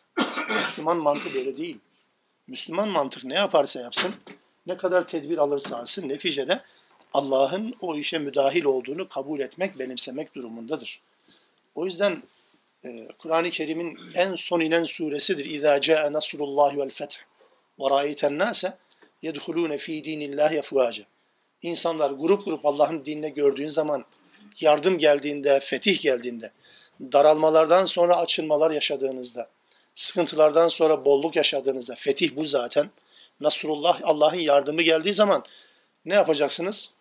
Müslüman mantık böyle değil. Müslüman mantık ne yaparsa yapsın, ne kadar tedbir alırsa alsın, neticede Allah'ın o işe müdahil olduğunu kabul etmek, benimsemek durumundadır. O yüzden e, Kur'an-ı Kerim'in en son inen suresidir. İzâ câe nasrullahi vel feth ve râiten nâse yedhulûne fî dînillâhi efvâce. İnsanlar grup grup Allah'ın dinine gördüğün zaman, yardım geldiğinde, fetih geldiğinde, daralmalardan sonra açılmalar yaşadığınızda, sıkıntılardan sonra bolluk yaşadığınızda, fetih bu zaten. Nasrullah, Allah'ın yardımı geldiği zaman ne yapacaksınız?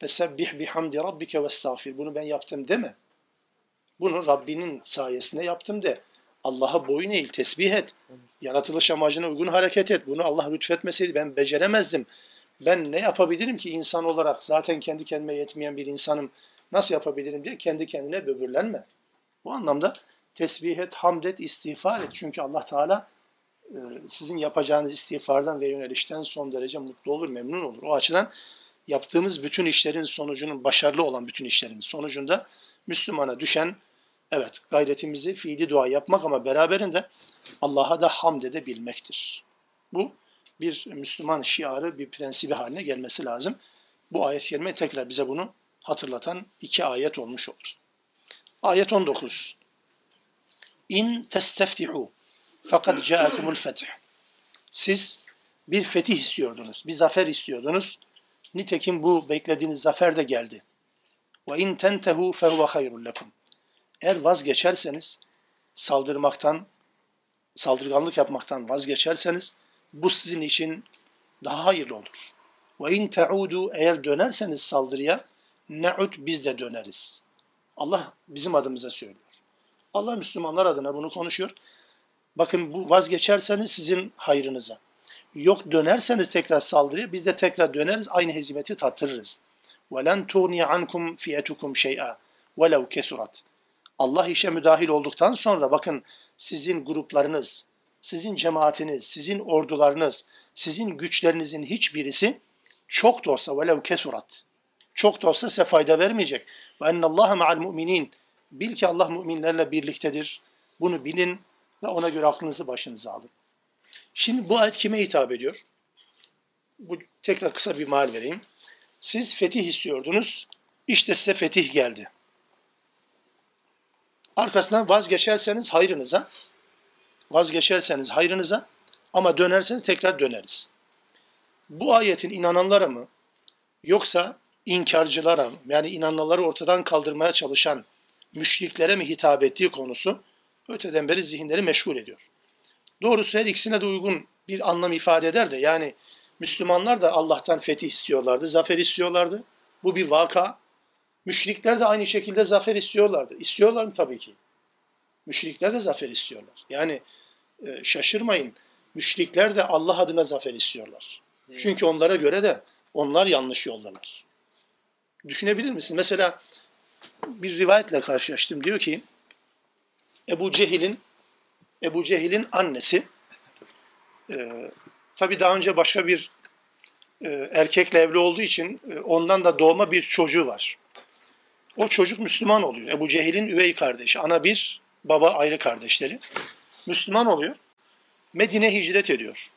Fesebbih bihamdi rabbike ve estağfir. Bunu ben yaptım deme. Bunu Rabbinin sayesinde yaptım de. Allah'a boyun eğil, tesbih et. Yaratılış amacına uygun hareket et. Bunu Allah lütfetmeseydi ben beceremezdim. Ben ne yapabilirim ki insan olarak zaten kendi kendime yetmeyen bir insanım. Nasıl yapabilirim diye kendi kendine böbürlenme. Bu anlamda tesbih et, hamd et, istiğfar et. Çünkü Allah Teala e, sizin yapacağınız istiğfardan ve yönelişten son derece mutlu olur, memnun olur. O açıdan yaptığımız bütün işlerin sonucunun, başarılı olan bütün işlerin sonucunda Müslümana düşen, evet gayretimizi fiili dua yapmak ama beraberinde Allah'a da hamd edebilmektir. Bu bir Müslüman şiarı, bir prensibi haline gelmesi lazım. Bu ayet-i kerime tekrar bize bunu hatırlatan iki ayet olmuş olur. Ayet 19. in testeftihu fakat ca'akumul feth. Siz bir fetih istiyordunuz, bir zafer istiyordunuz. Nitekim bu beklediğiniz zafer de geldi. Ve in tentehu fehuve hayrul lekum. Eğer vazgeçerseniz saldırmaktan, saldırganlık yapmaktan vazgeçerseniz bu sizin için daha hayırlı olur. Ve in taudu eğer dönerseniz saldırıya ne'ud biz de döneriz. Allah bizim adımıza söylüyor. Allah Müslümanlar adına bunu konuşuyor. Bakın bu vazgeçerseniz sizin hayrınıza. Yok dönerseniz tekrar saldırıya biz de tekrar döneriz aynı hezimeti tattırırız. وَلَنْ تُغْنِيَ عَنْكُمْ فِيَتُكُمْ شَيْئًا وَلَوْ كَثُرَتْ Allah işe müdahil olduktan sonra bakın sizin gruplarınız, sizin cemaatiniz, sizin ordularınız, sizin güçlerinizin hiçbirisi çok da olsa velev kesurat. Çok da olsa size fayda vermeyecek. Ve ennallaha ma'al mu'minin. Bil ki Allah müminlerle birliktedir. Bunu bilin ve ona göre aklınızı başınıza alın. Şimdi bu ayet kime hitap ediyor? Bu tekrar kısa bir mal vereyim. Siz fetih istiyordunuz. İşte size fetih geldi. Arkasından vazgeçerseniz hayrınıza, vazgeçerseniz hayrınıza ama dönerseniz tekrar döneriz. Bu ayetin inananlara mı yoksa inkarcılara mı yani inananları ortadan kaldırmaya çalışan müşriklere mi hitap ettiği konusu öteden beri zihinleri meşgul ediyor. Doğrusu her ikisine de uygun bir anlam ifade eder de yani Müslümanlar da Allah'tan fetih istiyorlardı, zafer istiyorlardı. Bu bir vaka. Müşrikler de aynı şekilde zafer istiyorlardı. İstiyorlar mı? Tabii ki. Müşrikler de zafer istiyorlar. Yani e, şaşırmayın. Müşrikler de Allah adına zafer istiyorlar. Çünkü onlara göre de onlar yanlış yoldalar. Düşünebilir misin? Mesela bir rivayetle karşılaştım. Diyor ki Ebu Cehil'in Ebu Cehil'in annesi e, tabi daha önce başka bir e, erkekle evli olduğu için e, ondan da doğma bir çocuğu var. O çocuk Müslüman oluyor. Ebu Cehil'in üvey kardeşi. Ana bir, baba ayrı kardeşleri. Müslüman oluyor. Medine hicret ediyor.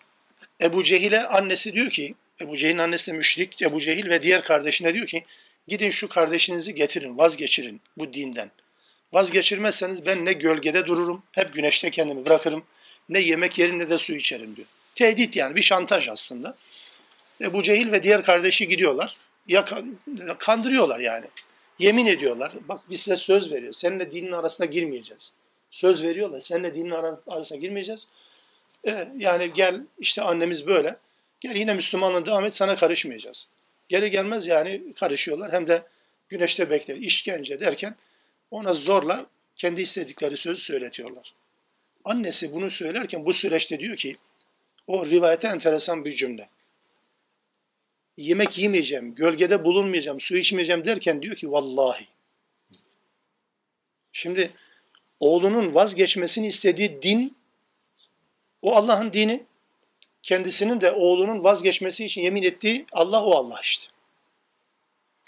Ebu Cehil'e annesi diyor ki, Ebu Cehil'in annesi de müşrik, Ebu Cehil ve diğer kardeşine diyor ki, gidin şu kardeşinizi getirin, vazgeçirin bu dinden. Vazgeçirmezseniz ben ne gölgede dururum, hep güneşte kendimi bırakırım, ne yemek yerim ne de su içerim diyor. Tehdit yani bir şantaj aslında. Ebu Cehil ve diğer kardeşi gidiyorlar. Ya kandırıyorlar yani. Yemin ediyorlar. Bak biz size söz veriyoruz. Seninle dinin arasına girmeyeceğiz. Söz veriyorlar. Seninle dinin arasına girmeyeceğiz. E, yani gel işte annemiz böyle. Gel yine Müslümanlığa devam et sana karışmayacağız. Geri gelmez yani karışıyorlar. Hem de güneşte bekler. işkence derken ona zorla kendi istedikleri sözü söyletiyorlar. Annesi bunu söylerken bu süreçte diyor ki o rivayete enteresan bir cümle. Yemek yemeyeceğim, gölgede bulunmayacağım, su içmeyeceğim derken diyor ki vallahi. Şimdi oğlunun vazgeçmesini istediği din o Allah'ın dini. Kendisinin de oğlunun vazgeçmesi için yemin ettiği Allah o Allah işte.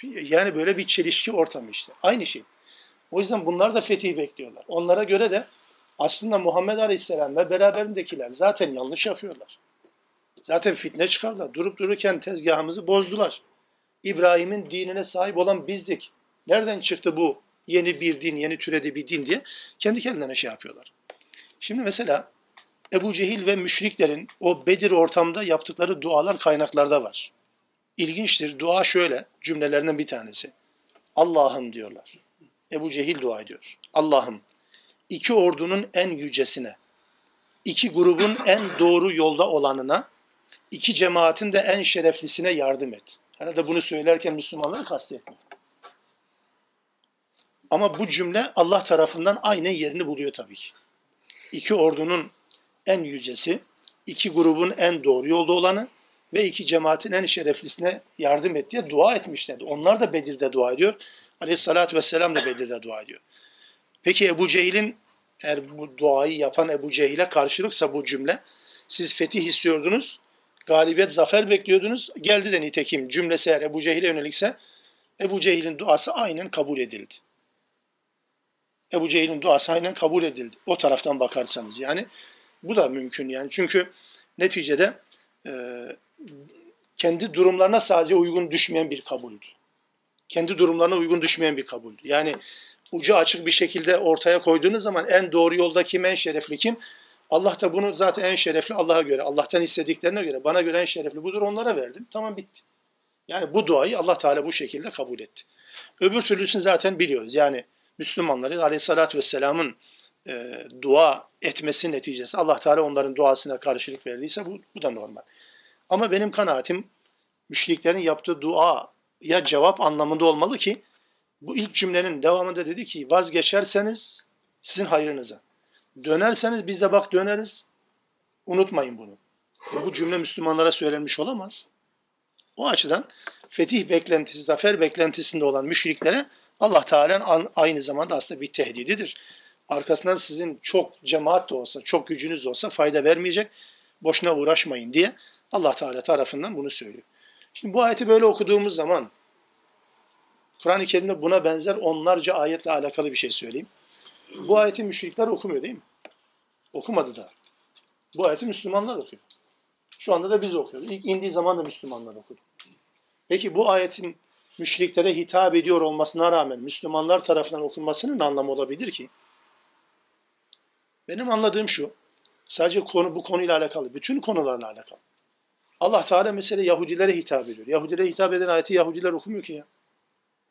Yani böyle bir çelişki ortamı işte. Aynı şey. O yüzden bunlar da fetih bekliyorlar. Onlara göre de aslında Muhammed Aleyhisselam ve beraberindekiler zaten yanlış yapıyorlar. Zaten fitne çıkarlar. Durup dururken tezgahımızı bozdular. İbrahim'in dinine sahip olan bizdik. Nereden çıktı bu yeni bir din, yeni türedi bir din diye kendi kendilerine şey yapıyorlar. Şimdi mesela Ebu Cehil ve müşriklerin o Bedir ortamda yaptıkları dualar kaynaklarda var. İlginçtir. Dua şöyle cümlelerinden bir tanesi. Allah'ım diyorlar. Ebu Cehil dua ediyor. Allah'ım iki ordunun en yücesine, iki grubun en doğru yolda olanına, iki cemaatin de en şereflisine yardım et. Herhalde bunu söylerken Müslümanları kastetmiyor. Ama bu cümle Allah tarafından aynı yerini buluyor tabii ki. İki ordunun en yücesi, iki grubun en doğru yolda olanı ve iki cemaatin en şereflisine yardım et diye dua etmişlerdi. Onlar da Bedir'de dua ediyor. Aleyhissalatü vesselam da Bedir'de dua ediyor. Peki Ebu Cehil'in eğer bu duayı yapan Ebu Cehil'e karşılıksa bu cümle siz fetih istiyordunuz, galibiyet, zafer bekliyordunuz. Geldi de nitekim cümlesi eğer Ebu Cehil'e yönelikse Ebu Cehil'in duası aynen kabul edildi. Ebu Cehil'in duası aynen kabul edildi. O taraftan bakarsanız yani. Bu da mümkün yani. Çünkü neticede e, kendi durumlarına sadece uygun düşmeyen bir kabuldü. Kendi durumlarına uygun düşmeyen bir kabuldü. Yani ucu açık bir şekilde ortaya koyduğunuz zaman en doğru yolda kim, en şerefli kim? Allah da bunu zaten en şerefli Allah'a göre, Allah'tan istediklerine göre, bana göre en şerefli budur onlara verdim. Tamam bitti. Yani bu duayı Allah Teala bu şekilde kabul etti. Öbür türlüsünü zaten biliyoruz. Yani Müslümanların aleyhissalatü vesselamın e, dua etmesi neticesi Allah Teala onların duasına karşılık verdiyse bu, bu da normal. Ama benim kanaatim müşriklerin yaptığı dua ya cevap anlamında olmalı ki bu ilk cümlenin devamında dedi ki vazgeçerseniz sizin hayrınıza. Dönerseniz biz de bak döneriz. Unutmayın bunu. E bu cümle Müslümanlara söylenmiş olamaz. O açıdan fetih beklentisi, zafer beklentisinde olan müşriklere Allah Teala'nın aynı zamanda aslında bir tehdididir. Arkasından sizin çok cemaat de olsa, çok gücünüz de olsa fayda vermeyecek. Boşuna uğraşmayın diye Allah Teala tarafından bunu söylüyor. Şimdi bu ayeti böyle okuduğumuz zaman Kur'an-ı Kerim'de buna benzer onlarca ayetle alakalı bir şey söyleyeyim. Bu ayeti müşrikler okumuyor değil mi? Okumadı da. Bu ayeti Müslümanlar okuyor. Şu anda da biz okuyoruz. İlk indiği zaman da Müslümanlar okudu. Peki bu ayetin müşriklere hitap ediyor olmasına rağmen Müslümanlar tarafından okunmasının anlamı olabilir ki? Benim anladığım şu, sadece konu bu konuyla alakalı, bütün konularla alakalı. Allah Teala mesela Yahudilere hitap ediyor. Yahudilere hitap eden ayeti Yahudiler okumuyor ki ya.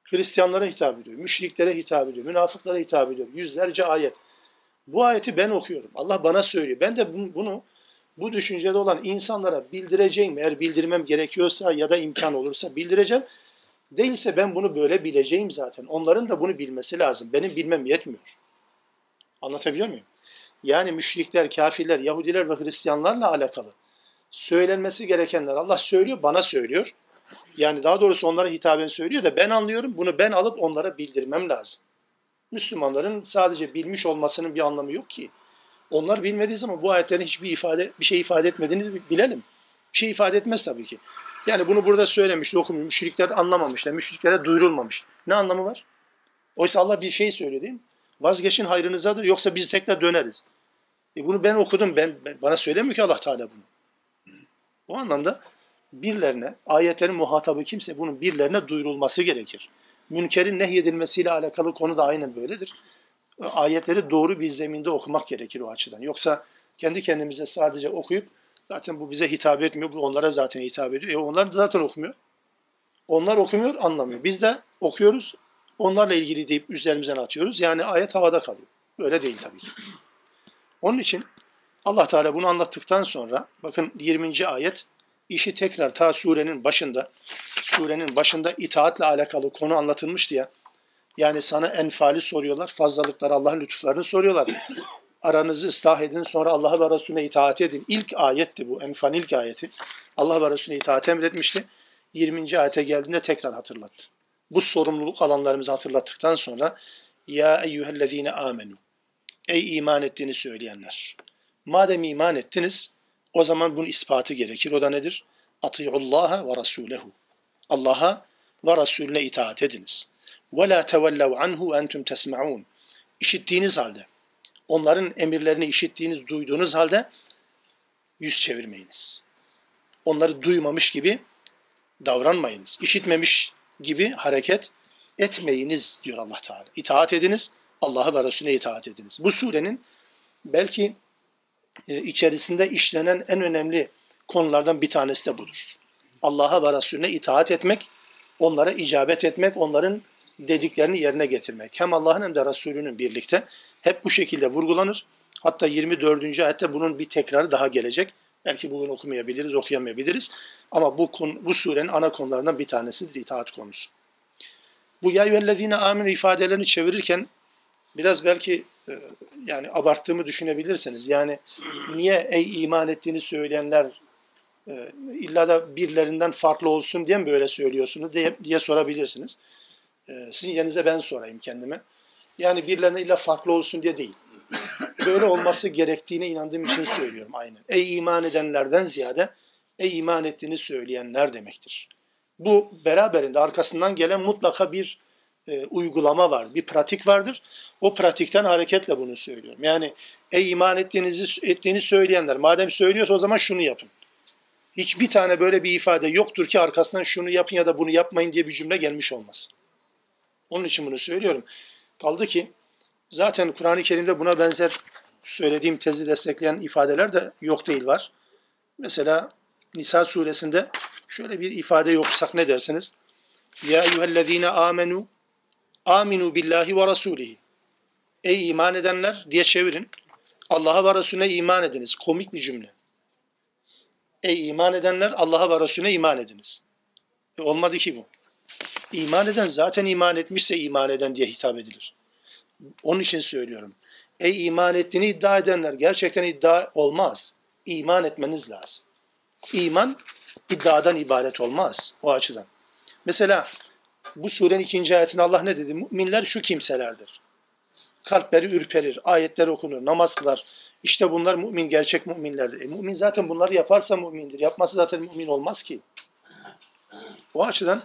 Hristiyanlara hitap ediyor, müşriklere hitap ediyor, münafıklara hitap ediyor. Yüzlerce ayet. Bu ayeti ben okuyorum. Allah bana söylüyor. Ben de bunu bu düşüncede olan insanlara bildireceğim. Eğer bildirmem gerekiyorsa ya da imkan olursa bildireceğim. Değilse ben bunu böyle bileceğim zaten. Onların da bunu bilmesi lazım. Benim bilmem yetmiyor. Anlatabiliyor muyum? Yani müşrikler, kafirler, Yahudiler ve Hristiyanlarla alakalı söylenmesi gerekenler Allah söylüyor, bana söylüyor. Yani daha doğrusu onlara hitaben söylüyor da ben anlıyorum. Bunu ben alıp onlara bildirmem lazım. Müslümanların sadece bilmiş olmasının bir anlamı yok ki. Onlar bilmediği zaman bu ayetlerin hiçbir ifade bir şey ifade etmediğini bilelim. Bir şey ifade etmez tabii ki. Yani bunu burada söylemiş, okumuyor. Müşrikler anlamamışlar. Müşriklere duyurulmamış. Ne anlamı var? Oysa Allah bir şey söylüyor değil mi? Vazgeçin hayrınızadır yoksa biz tekrar döneriz. E bunu ben okudum. Ben, ben bana söylemiyor ki Allah Teala bunu. O anlamda birlerine, ayetlerin muhatabı kimse bunun birlerine duyurulması gerekir. Münkerin nehyedilmesiyle alakalı konu da aynen böyledir. Ayetleri doğru bir zeminde okumak gerekir o açıdan. Yoksa kendi kendimize sadece okuyup zaten bu bize hitap etmiyor, bu onlara zaten hitap ediyor. E onlar da zaten okumuyor. Onlar okumuyor, anlamıyor. Biz de okuyoruz, onlarla ilgili deyip üzerimizden atıyoruz. Yani ayet havada kalıyor. Böyle değil tabii ki. Onun için Allah Teala bunu anlattıktan sonra bakın 20. ayet işi tekrar ta surenin başında surenin başında itaatle alakalı konu anlatılmıştı ya. Yani sana enfali soruyorlar, fazlalıklar Allah'ın lütuflarını soruyorlar. *coughs* Aranızı ıslah edin, sonra Allah'a ve Resulüne itaat edin. İlk ayetti bu, Enfal ilk ayeti. Allah ve Resulüne itaat emretmişti. 20. ayete geldiğinde tekrar hatırlattı. Bu sorumluluk alanlarımızı hatırlattıktan sonra Ya eyyühellezine amenu Ey iman ettiğini söyleyenler. Madem iman ettiniz, o zaman bunun ispatı gerekir. O da nedir? Ati'ullaha ve rasulehu. Allah'a ve Resulüne itaat ediniz. Ve la tevellev anhu entum tesma'un. İşittiğiniz halde, onların emirlerini işittiğiniz, duyduğunuz halde yüz çevirmeyiniz. Onları duymamış gibi davranmayınız. İşitmemiş gibi hareket etmeyiniz diyor Allah Teala. İtaat ediniz, Allah'a ve Resulüne itaat ediniz. Bu surenin belki içerisinde işlenen en önemli konulardan bir tanesi de budur. Allah'a ve Resulüne itaat etmek, onlara icabet etmek, onların dediklerini yerine getirmek. Hem Allah'ın hem de Resulünün birlikte hep bu şekilde vurgulanır. Hatta 24. ayette bunun bir tekrarı daha gelecek. Belki bugün okumayabiliriz, okuyamayabiliriz. Ama bu, bu surenin ana konularından bir tanesidir itaat konusu. Bu ya yüellezine amin ifadelerini çevirirken biraz belki e, yani abarttığımı düşünebilirsiniz. Yani niye ey iman ettiğini söyleyenler e, illa da birilerinden farklı olsun diye mi böyle söylüyorsunuz diye, diye sorabilirsiniz. E, sizin yerinize ben sorayım kendime. Yani birilerine illa farklı olsun diye değil. Böyle olması gerektiğine inandığım için söylüyorum aynen. Ey iman edenlerden ziyade ey iman ettiğini söyleyenler demektir. Bu beraberinde arkasından gelen mutlaka bir e, uygulama var, bir pratik vardır. O pratikten hareketle bunu söylüyorum. Yani ey iman ettiğinizi ettiğini söyleyenler madem söylüyorsa o zaman şunu yapın. Hiçbir tane böyle bir ifade yoktur ki arkasından şunu yapın ya da bunu yapmayın diye bir cümle gelmiş olmasın. Onun için bunu söylüyorum. Kaldı ki zaten Kur'an-ı Kerim'de buna benzer söylediğim tezi destekleyen ifadeler de yok değil var. Mesela Nisa suresinde şöyle bir ifade yoksak ne dersiniz? Ya eyyühellezine amenu aminu billahi ve rasulihi. Ey iman edenler diye çevirin. Allah'a ve Resulüne iman ediniz. Komik bir cümle. Ey iman edenler Allah'a ve Resulüne iman ediniz. E olmadı ki bu. İman eden zaten iman etmişse iman eden diye hitap edilir. Onun için söylüyorum. Ey iman ettiğini iddia edenler gerçekten iddia olmaz. İman etmeniz lazım. İman iddiadan ibaret olmaz o açıdan. Mesela bu surenin ikinci ayetinde Allah ne dedi? Müminler şu kimselerdir. Kalpleri ürperir, ayetler okunur, namaz kılar. İşte bunlar mümin, gerçek müminlerdir. E, mümin zaten bunları yaparsa mümindir. Yapması zaten mümin olmaz ki. O açıdan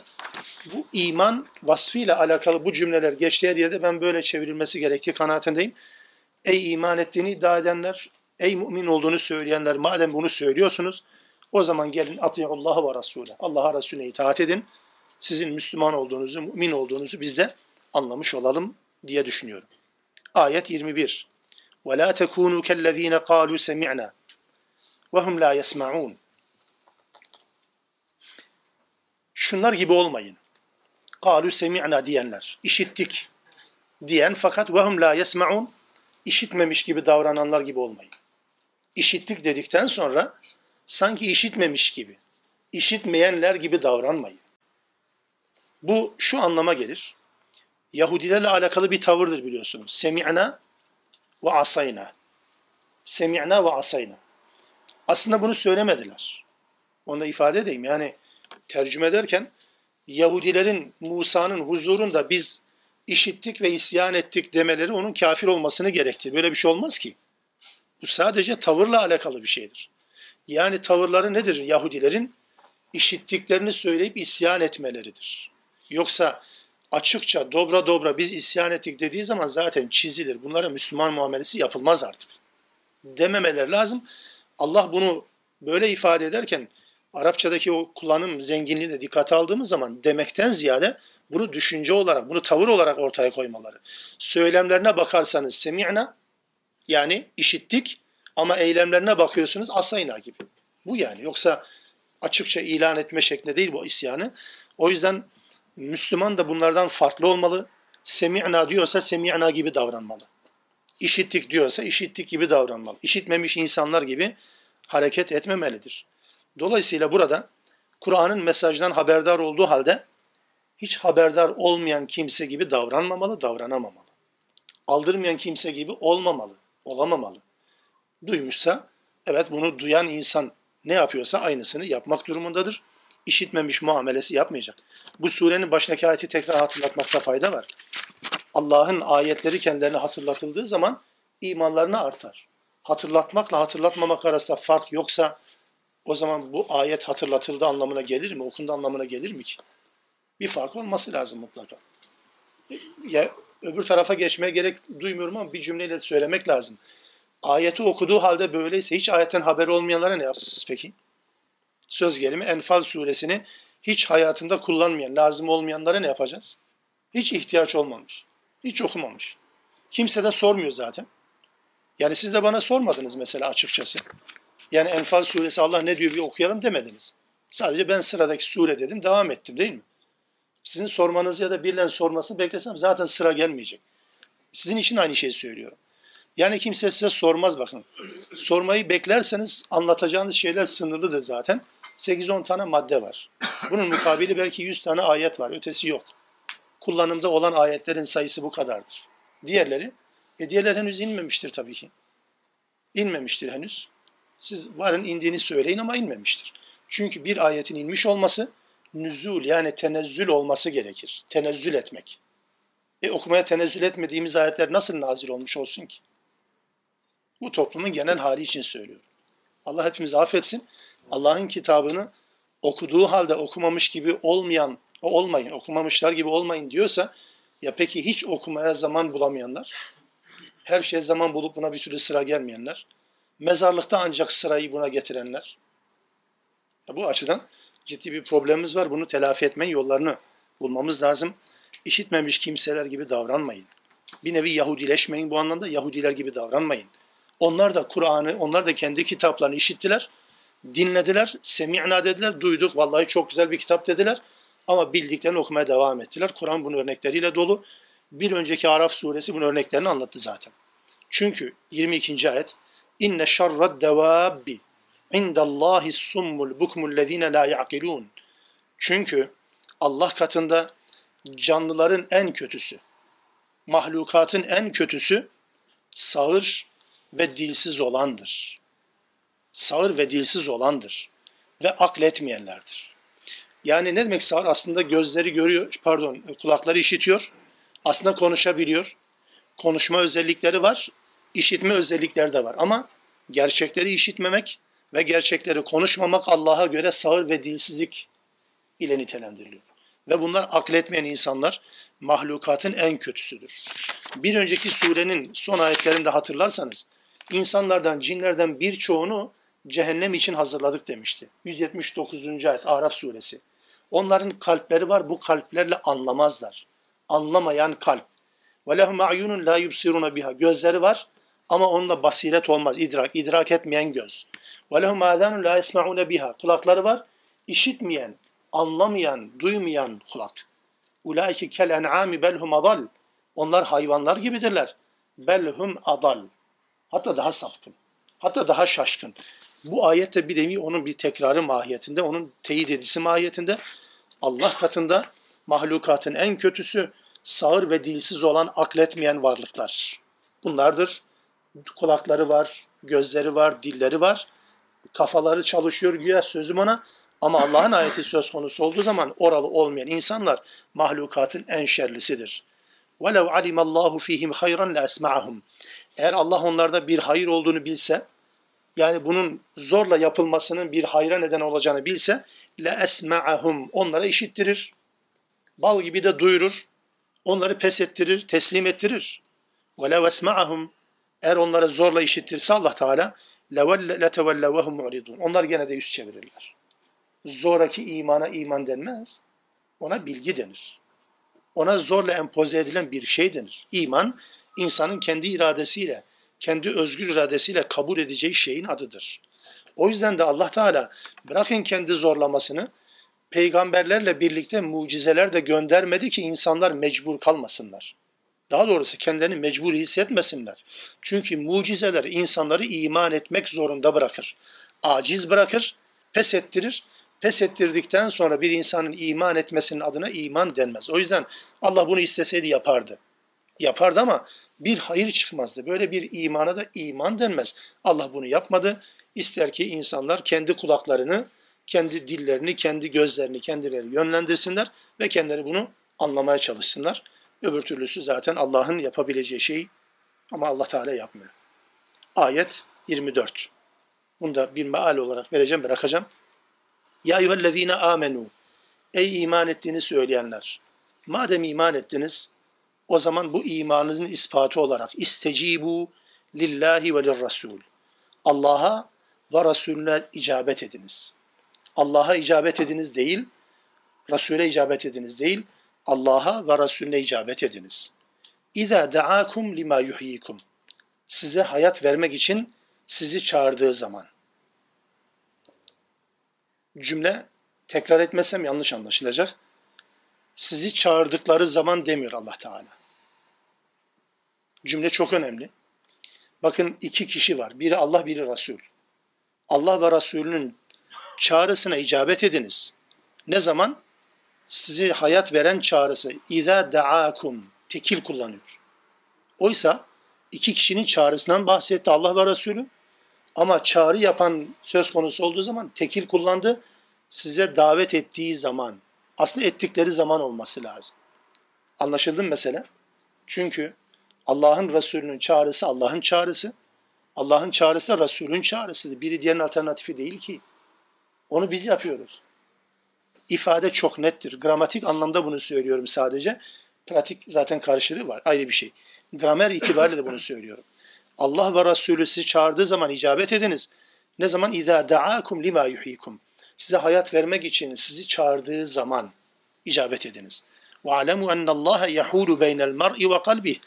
bu iman vasfıyla alakalı bu cümleler geçtiği her yerde ben böyle çevrilmesi gerektiği kanaatindeyim. Ey iman ettiğini iddia edenler, ey mümin olduğunu söyleyenler madem bunu söylüyorsunuz o zaman gelin Allah'a ve Resulü. Allah'a Resulüne itaat edin Sizin Müslüman olduğunuzu, mümin olduğunuzu biz de anlamış olalım diye düşünüyorum. Ayet 21. وَلَا تَكُونُوا كَالَّذ۪ينَ قَالُوا سَمِعْنَا وَهُمْ لَا يَسْمَعُونَ Şunlar gibi olmayın. قَالُوا سَمِعْنَا diyenler. işittik diyen fakat وَهُمْ لَا يَسْمَعُونَ işitmemiş gibi davrananlar gibi olmayın. İşittik dedikten sonra sanki işitmemiş gibi, işitmeyenler gibi davranmayın. Bu şu anlama gelir. Yahudilerle alakalı bir tavırdır biliyorsunuz. Semi'na ve asayna. Semi'na ve asayna. Aslında bunu söylemediler. Onu da ifade edeyim. Yani tercüme ederken Yahudilerin Musa'nın huzurunda biz işittik ve isyan ettik demeleri onun kafir olmasını gerektirir. Böyle bir şey olmaz ki. Bu sadece tavırla alakalı bir şeydir. Yani tavırları nedir Yahudilerin? İşittiklerini söyleyip isyan etmeleridir. Yoksa açıkça dobra dobra biz isyan ettik dediği zaman zaten çizilir. Bunlara Müslüman muamelesi yapılmaz artık. Dememeler lazım. Allah bunu böyle ifade ederken Arapçadaki o kullanım zenginliğini de dikkate aldığımız zaman demekten ziyade bunu düşünce olarak, bunu tavır olarak ortaya koymaları. Söylemlerine bakarsanız semi'na yani işittik ama eylemlerine bakıyorsunuz asayna gibi. Bu yani. Yoksa açıkça ilan etme şeklinde değil bu isyanı. O yüzden Müslüman da bunlardan farklı olmalı. Semi'na diyorsa semi'na gibi davranmalı. İşittik diyorsa işittik gibi davranmalı. İşitmemiş insanlar gibi hareket etmemelidir. Dolayısıyla burada Kur'an'ın mesajdan haberdar olduğu halde hiç haberdar olmayan kimse gibi davranmamalı, davranamamalı. Aldırmayan kimse gibi olmamalı, olamamalı. Duymuşsa, evet bunu duyan insan ne yapıyorsa aynısını yapmak durumundadır. İşitmemiş muamelesi yapmayacak. Bu surenin başındaki ayeti tekrar hatırlatmakta fayda var. Allah'ın ayetleri kendilerine hatırlatıldığı zaman imanlarına artar. Hatırlatmakla hatırlatmamak arasında fark yoksa o zaman bu ayet hatırlatıldı anlamına gelir mi? Okundu anlamına gelir mi ki? Bir fark olması lazım mutlaka. Ya öbür tarafa geçmeye gerek duymuyorum ama bir cümleyle söylemek lazım. Ayeti okuduğu halde böyleyse hiç ayetten haber olmayanlara ne yapacağız peki? Söz gelimi Enfal suresini hiç hayatında kullanmayan, lazım olmayanlara ne yapacağız? Hiç ihtiyaç olmamış. Hiç okumamış. Kimse de sormuyor zaten. Yani siz de bana sormadınız mesela açıkçası. Yani Enfal suresi Allah ne diyor bir okuyalım demediniz. Sadece ben sıradaki sure dedim, devam ettim değil mi? Sizin sormanızı ya da birilerinin sormasını beklesem zaten sıra gelmeyecek. Sizin için aynı şeyi söylüyorum. Yani kimse size sormaz bakın. Sormayı beklerseniz anlatacağınız şeyler sınırlıdır zaten. 8-10 tane madde var. Bunun mukabili belki 100 tane ayet var. Ötesi yok. Kullanımda olan ayetlerin sayısı bu kadardır. Diğerleri, e diğerler henüz inmemiştir tabii ki. İnmemiştir henüz. Siz varın indiğini söyleyin ama inmemiştir. Çünkü bir ayetin inmiş olması nüzul yani tenezzül olması gerekir. Tenezzül etmek. E okumaya tenezzül etmediğimiz ayetler nasıl nazil olmuş olsun ki? Bu toplumun genel hali için söylüyorum. Allah hepimizi affetsin. Allah'ın kitabını okuduğu halde okumamış gibi olmayan, olmayın, okumamışlar gibi olmayın diyorsa ya peki hiç okumaya zaman bulamayanlar, her şeye zaman bulup buna bir türlü sıra gelmeyenler, mezarlıkta ancak sırayı buna getirenler. Ya bu açıdan ciddi bir problemimiz var. Bunu telafi etmenin yollarını bulmamız lazım. İşitmemiş kimseler gibi davranmayın. Bir nevi Yahudileşmeyin bu anlamda Yahudiler gibi davranmayın. Onlar da Kur'an'ı, onlar da kendi kitaplarını işittiler, dinlediler, semi'na dediler, duyduk, vallahi çok güzel bir kitap dediler. Ama bildiklerini okumaya devam ettiler. Kur'an bunun örnekleriyle dolu. Bir önceki Araf suresi bunun örneklerini anlattı zaten. Çünkü 22. ayet İnne şerrad devabbi indallahi summul bukmul lezine la ya'kilun. Çünkü Allah katında canlıların en kötüsü, mahlukatın en kötüsü sağır ve dilsiz olandır. Sağır ve dilsiz olandır ve akletmeyenlerdir. Yani ne demek sağır? Aslında gözleri görüyor, pardon kulakları işitiyor, aslında konuşabiliyor. Konuşma özellikleri var, işitme özellikleri de var. Ama gerçekleri işitmemek ve gerçekleri konuşmamak Allah'a göre sağır ve dilsizlik ile nitelendiriliyor. Ve bunlar akletmeyen insanlar mahlukatın en kötüsüdür. Bir önceki surenin son ayetlerinde hatırlarsanız insanlardan, cinlerden birçoğunu cehennem için hazırladık demişti. 179. ayet Araf suresi. Onların kalpleri var, bu kalplerle anlamazlar. Anlamayan kalp. وَلَهُمْ اَعْيُنٌ لَا يُبْصِرُونَ biha Gözleri var ama onunla basiret olmaz, idrak, idrak etmeyen göz. وَلَهُمْ اَذَانٌ لَا يَسْمَعُونَ biha Kulakları var, işitmeyen, anlamayan, duymayan kulak. Ulaike kel en'ami belhum adal. Onlar hayvanlar gibidirler. Belhum adal. Hatta daha sapkın. Hatta daha şaşkın. Bu ayette bir nevi onun bir tekrarı mahiyetinde, onun teyit edilisi mahiyetinde Allah katında mahlukatın en kötüsü sağır ve dilsiz olan akletmeyen varlıklar. Bunlardır. Kulakları var, gözleri var, dilleri var. Kafaları çalışıyor güya sözüm ona. Ama Allah'ın ayeti söz konusu olduğu zaman oralı olmayan insanlar mahlukatın en şerlisidir. وَلَوْ عَلِمَ اللّٰهُ ف۪يهِمْ خَيْرًا لَاَسْمَعَهُمْ Eğer Allah onlarda bir hayır olduğunu bilse, yani bunun zorla yapılmasının bir hayra neden olacağını bilse, لَاَسْمَعَهُمْ Onlara işittirir. Bal gibi de duyurur. Onları pes ettirir, teslim ettirir. وَلَوْ اَسْمَعَهُمْ Eğer onlara zorla işittirse Allah Teala, لَتَوَلَّوَهُمْ مُعْرِضُونَ Onlar gene de yüz çevirirler zoraki imana iman denmez. Ona bilgi denir. Ona zorla empoze edilen bir şey denir. İman, insanın kendi iradesiyle, kendi özgür iradesiyle kabul edeceği şeyin adıdır. O yüzden de Allah Teala bırakın kendi zorlamasını, peygamberlerle birlikte mucizeler de göndermedi ki insanlar mecbur kalmasınlar. Daha doğrusu kendilerini mecbur hissetmesinler. Çünkü mucizeler insanları iman etmek zorunda bırakır. Aciz bırakır, pes ettirir pes ettirdikten sonra bir insanın iman etmesinin adına iman denmez. O yüzden Allah bunu isteseydi yapardı. Yapardı ama bir hayır çıkmazdı. Böyle bir imana da iman denmez. Allah bunu yapmadı. İster ki insanlar kendi kulaklarını, kendi dillerini, kendi gözlerini kendileri yönlendirsinler ve kendileri bunu anlamaya çalışsınlar. Öbür türlüsü zaten Allah'ın yapabileceği şey ama Allah Teala yapmıyor. Ayet 24. Bunu da bir meal olarak vereceğim, bırakacağım. Ya eyyühellezine amenu. Ey iman ettiğini söyleyenler. Madem iman ettiniz, o zaman bu imanınızın ispatı olarak istecibu lillahi ve lirrasul. Allah'a ve Resulüne icabet ediniz. Allah'a icabet ediniz değil, Resul'e icabet ediniz değil, Allah'a ve Resulüne icabet ediniz. İza da'akum lima yuhyikum. Size hayat vermek için sizi çağırdığı zaman cümle tekrar etmesem yanlış anlaşılacak. Sizi çağırdıkları zaman demiyor Allah Teala. Cümle çok önemli. Bakın iki kişi var. Biri Allah, biri Resul. Allah ve Resulünün çağrısına icabet ediniz. Ne zaman? Sizi hayat veren çağrısı. İza da'akum. Tekil kullanıyor. Oysa iki kişinin çağrısından bahsetti Allah ve Resulü. Ama çağrı yapan söz konusu olduğu zaman tekil kullandı. Size davet ettiği zaman, aslında ettikleri zaman olması lazım. Anlaşıldı mı mesela? Çünkü Allah'ın Resulü'nün çağrısı Allah'ın çağrısı. Allah'ın çağrısı da Resul'ün çağrısıdır. Biri diğerinin alternatifi değil ki. Onu biz yapıyoruz. İfade çok nettir. Gramatik anlamda bunu söylüyorum sadece. Pratik zaten karşılığı var. Ayrı bir şey. Gramer itibariyle de bunu söylüyorum. Allah ve Resulü sizi çağırdığı zaman icabet ediniz. Ne zaman? İzâ da'âkum lima yuhyikum. Size hayat vermek için sizi çağırdığı zaman icabet ediniz. Ve alemu ennallâhe yahûlu beynel mar'i ve kalbih.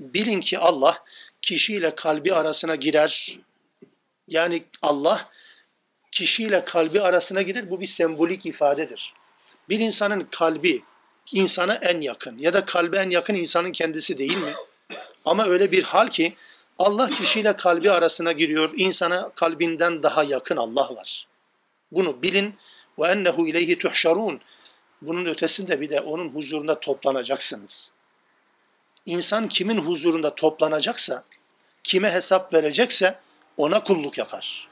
Bilin ki Allah kişiyle kalbi arasına girer. Yani Allah kişiyle kalbi arasına girer. Bu bir sembolik ifadedir. Bir insanın kalbi insana en yakın ya da kalbe en yakın insanın kendisi değil mi? Ama öyle bir hal ki Allah kişiyle kalbi arasına giriyor. İnsana kalbinden daha yakın Allah var. Bunu bilin. Ve ennehu ileyhi tuhşarun. Bunun ötesinde bir de onun huzurunda toplanacaksınız. İnsan kimin huzurunda toplanacaksa, kime hesap verecekse ona kulluk yapar.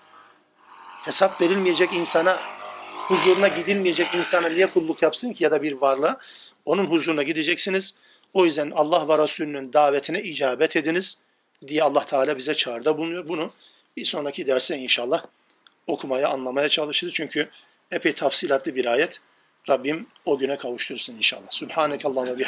Hesap verilmeyecek insana, huzuruna gidilmeyecek insana niye kulluk yapsın ki ya da bir varlığa? Onun huzuruna gideceksiniz. O yüzden Allah ve Resulünün davetine icabet ediniz diye Allah Teala bize çağrıda bulunuyor. Bunu bir sonraki derse inşallah okumaya, anlamaya çalışırız. Çünkü epey tafsilatlı bir ayet. Rabbim o güne kavuştursun inşallah. Subhaneke Allah'ına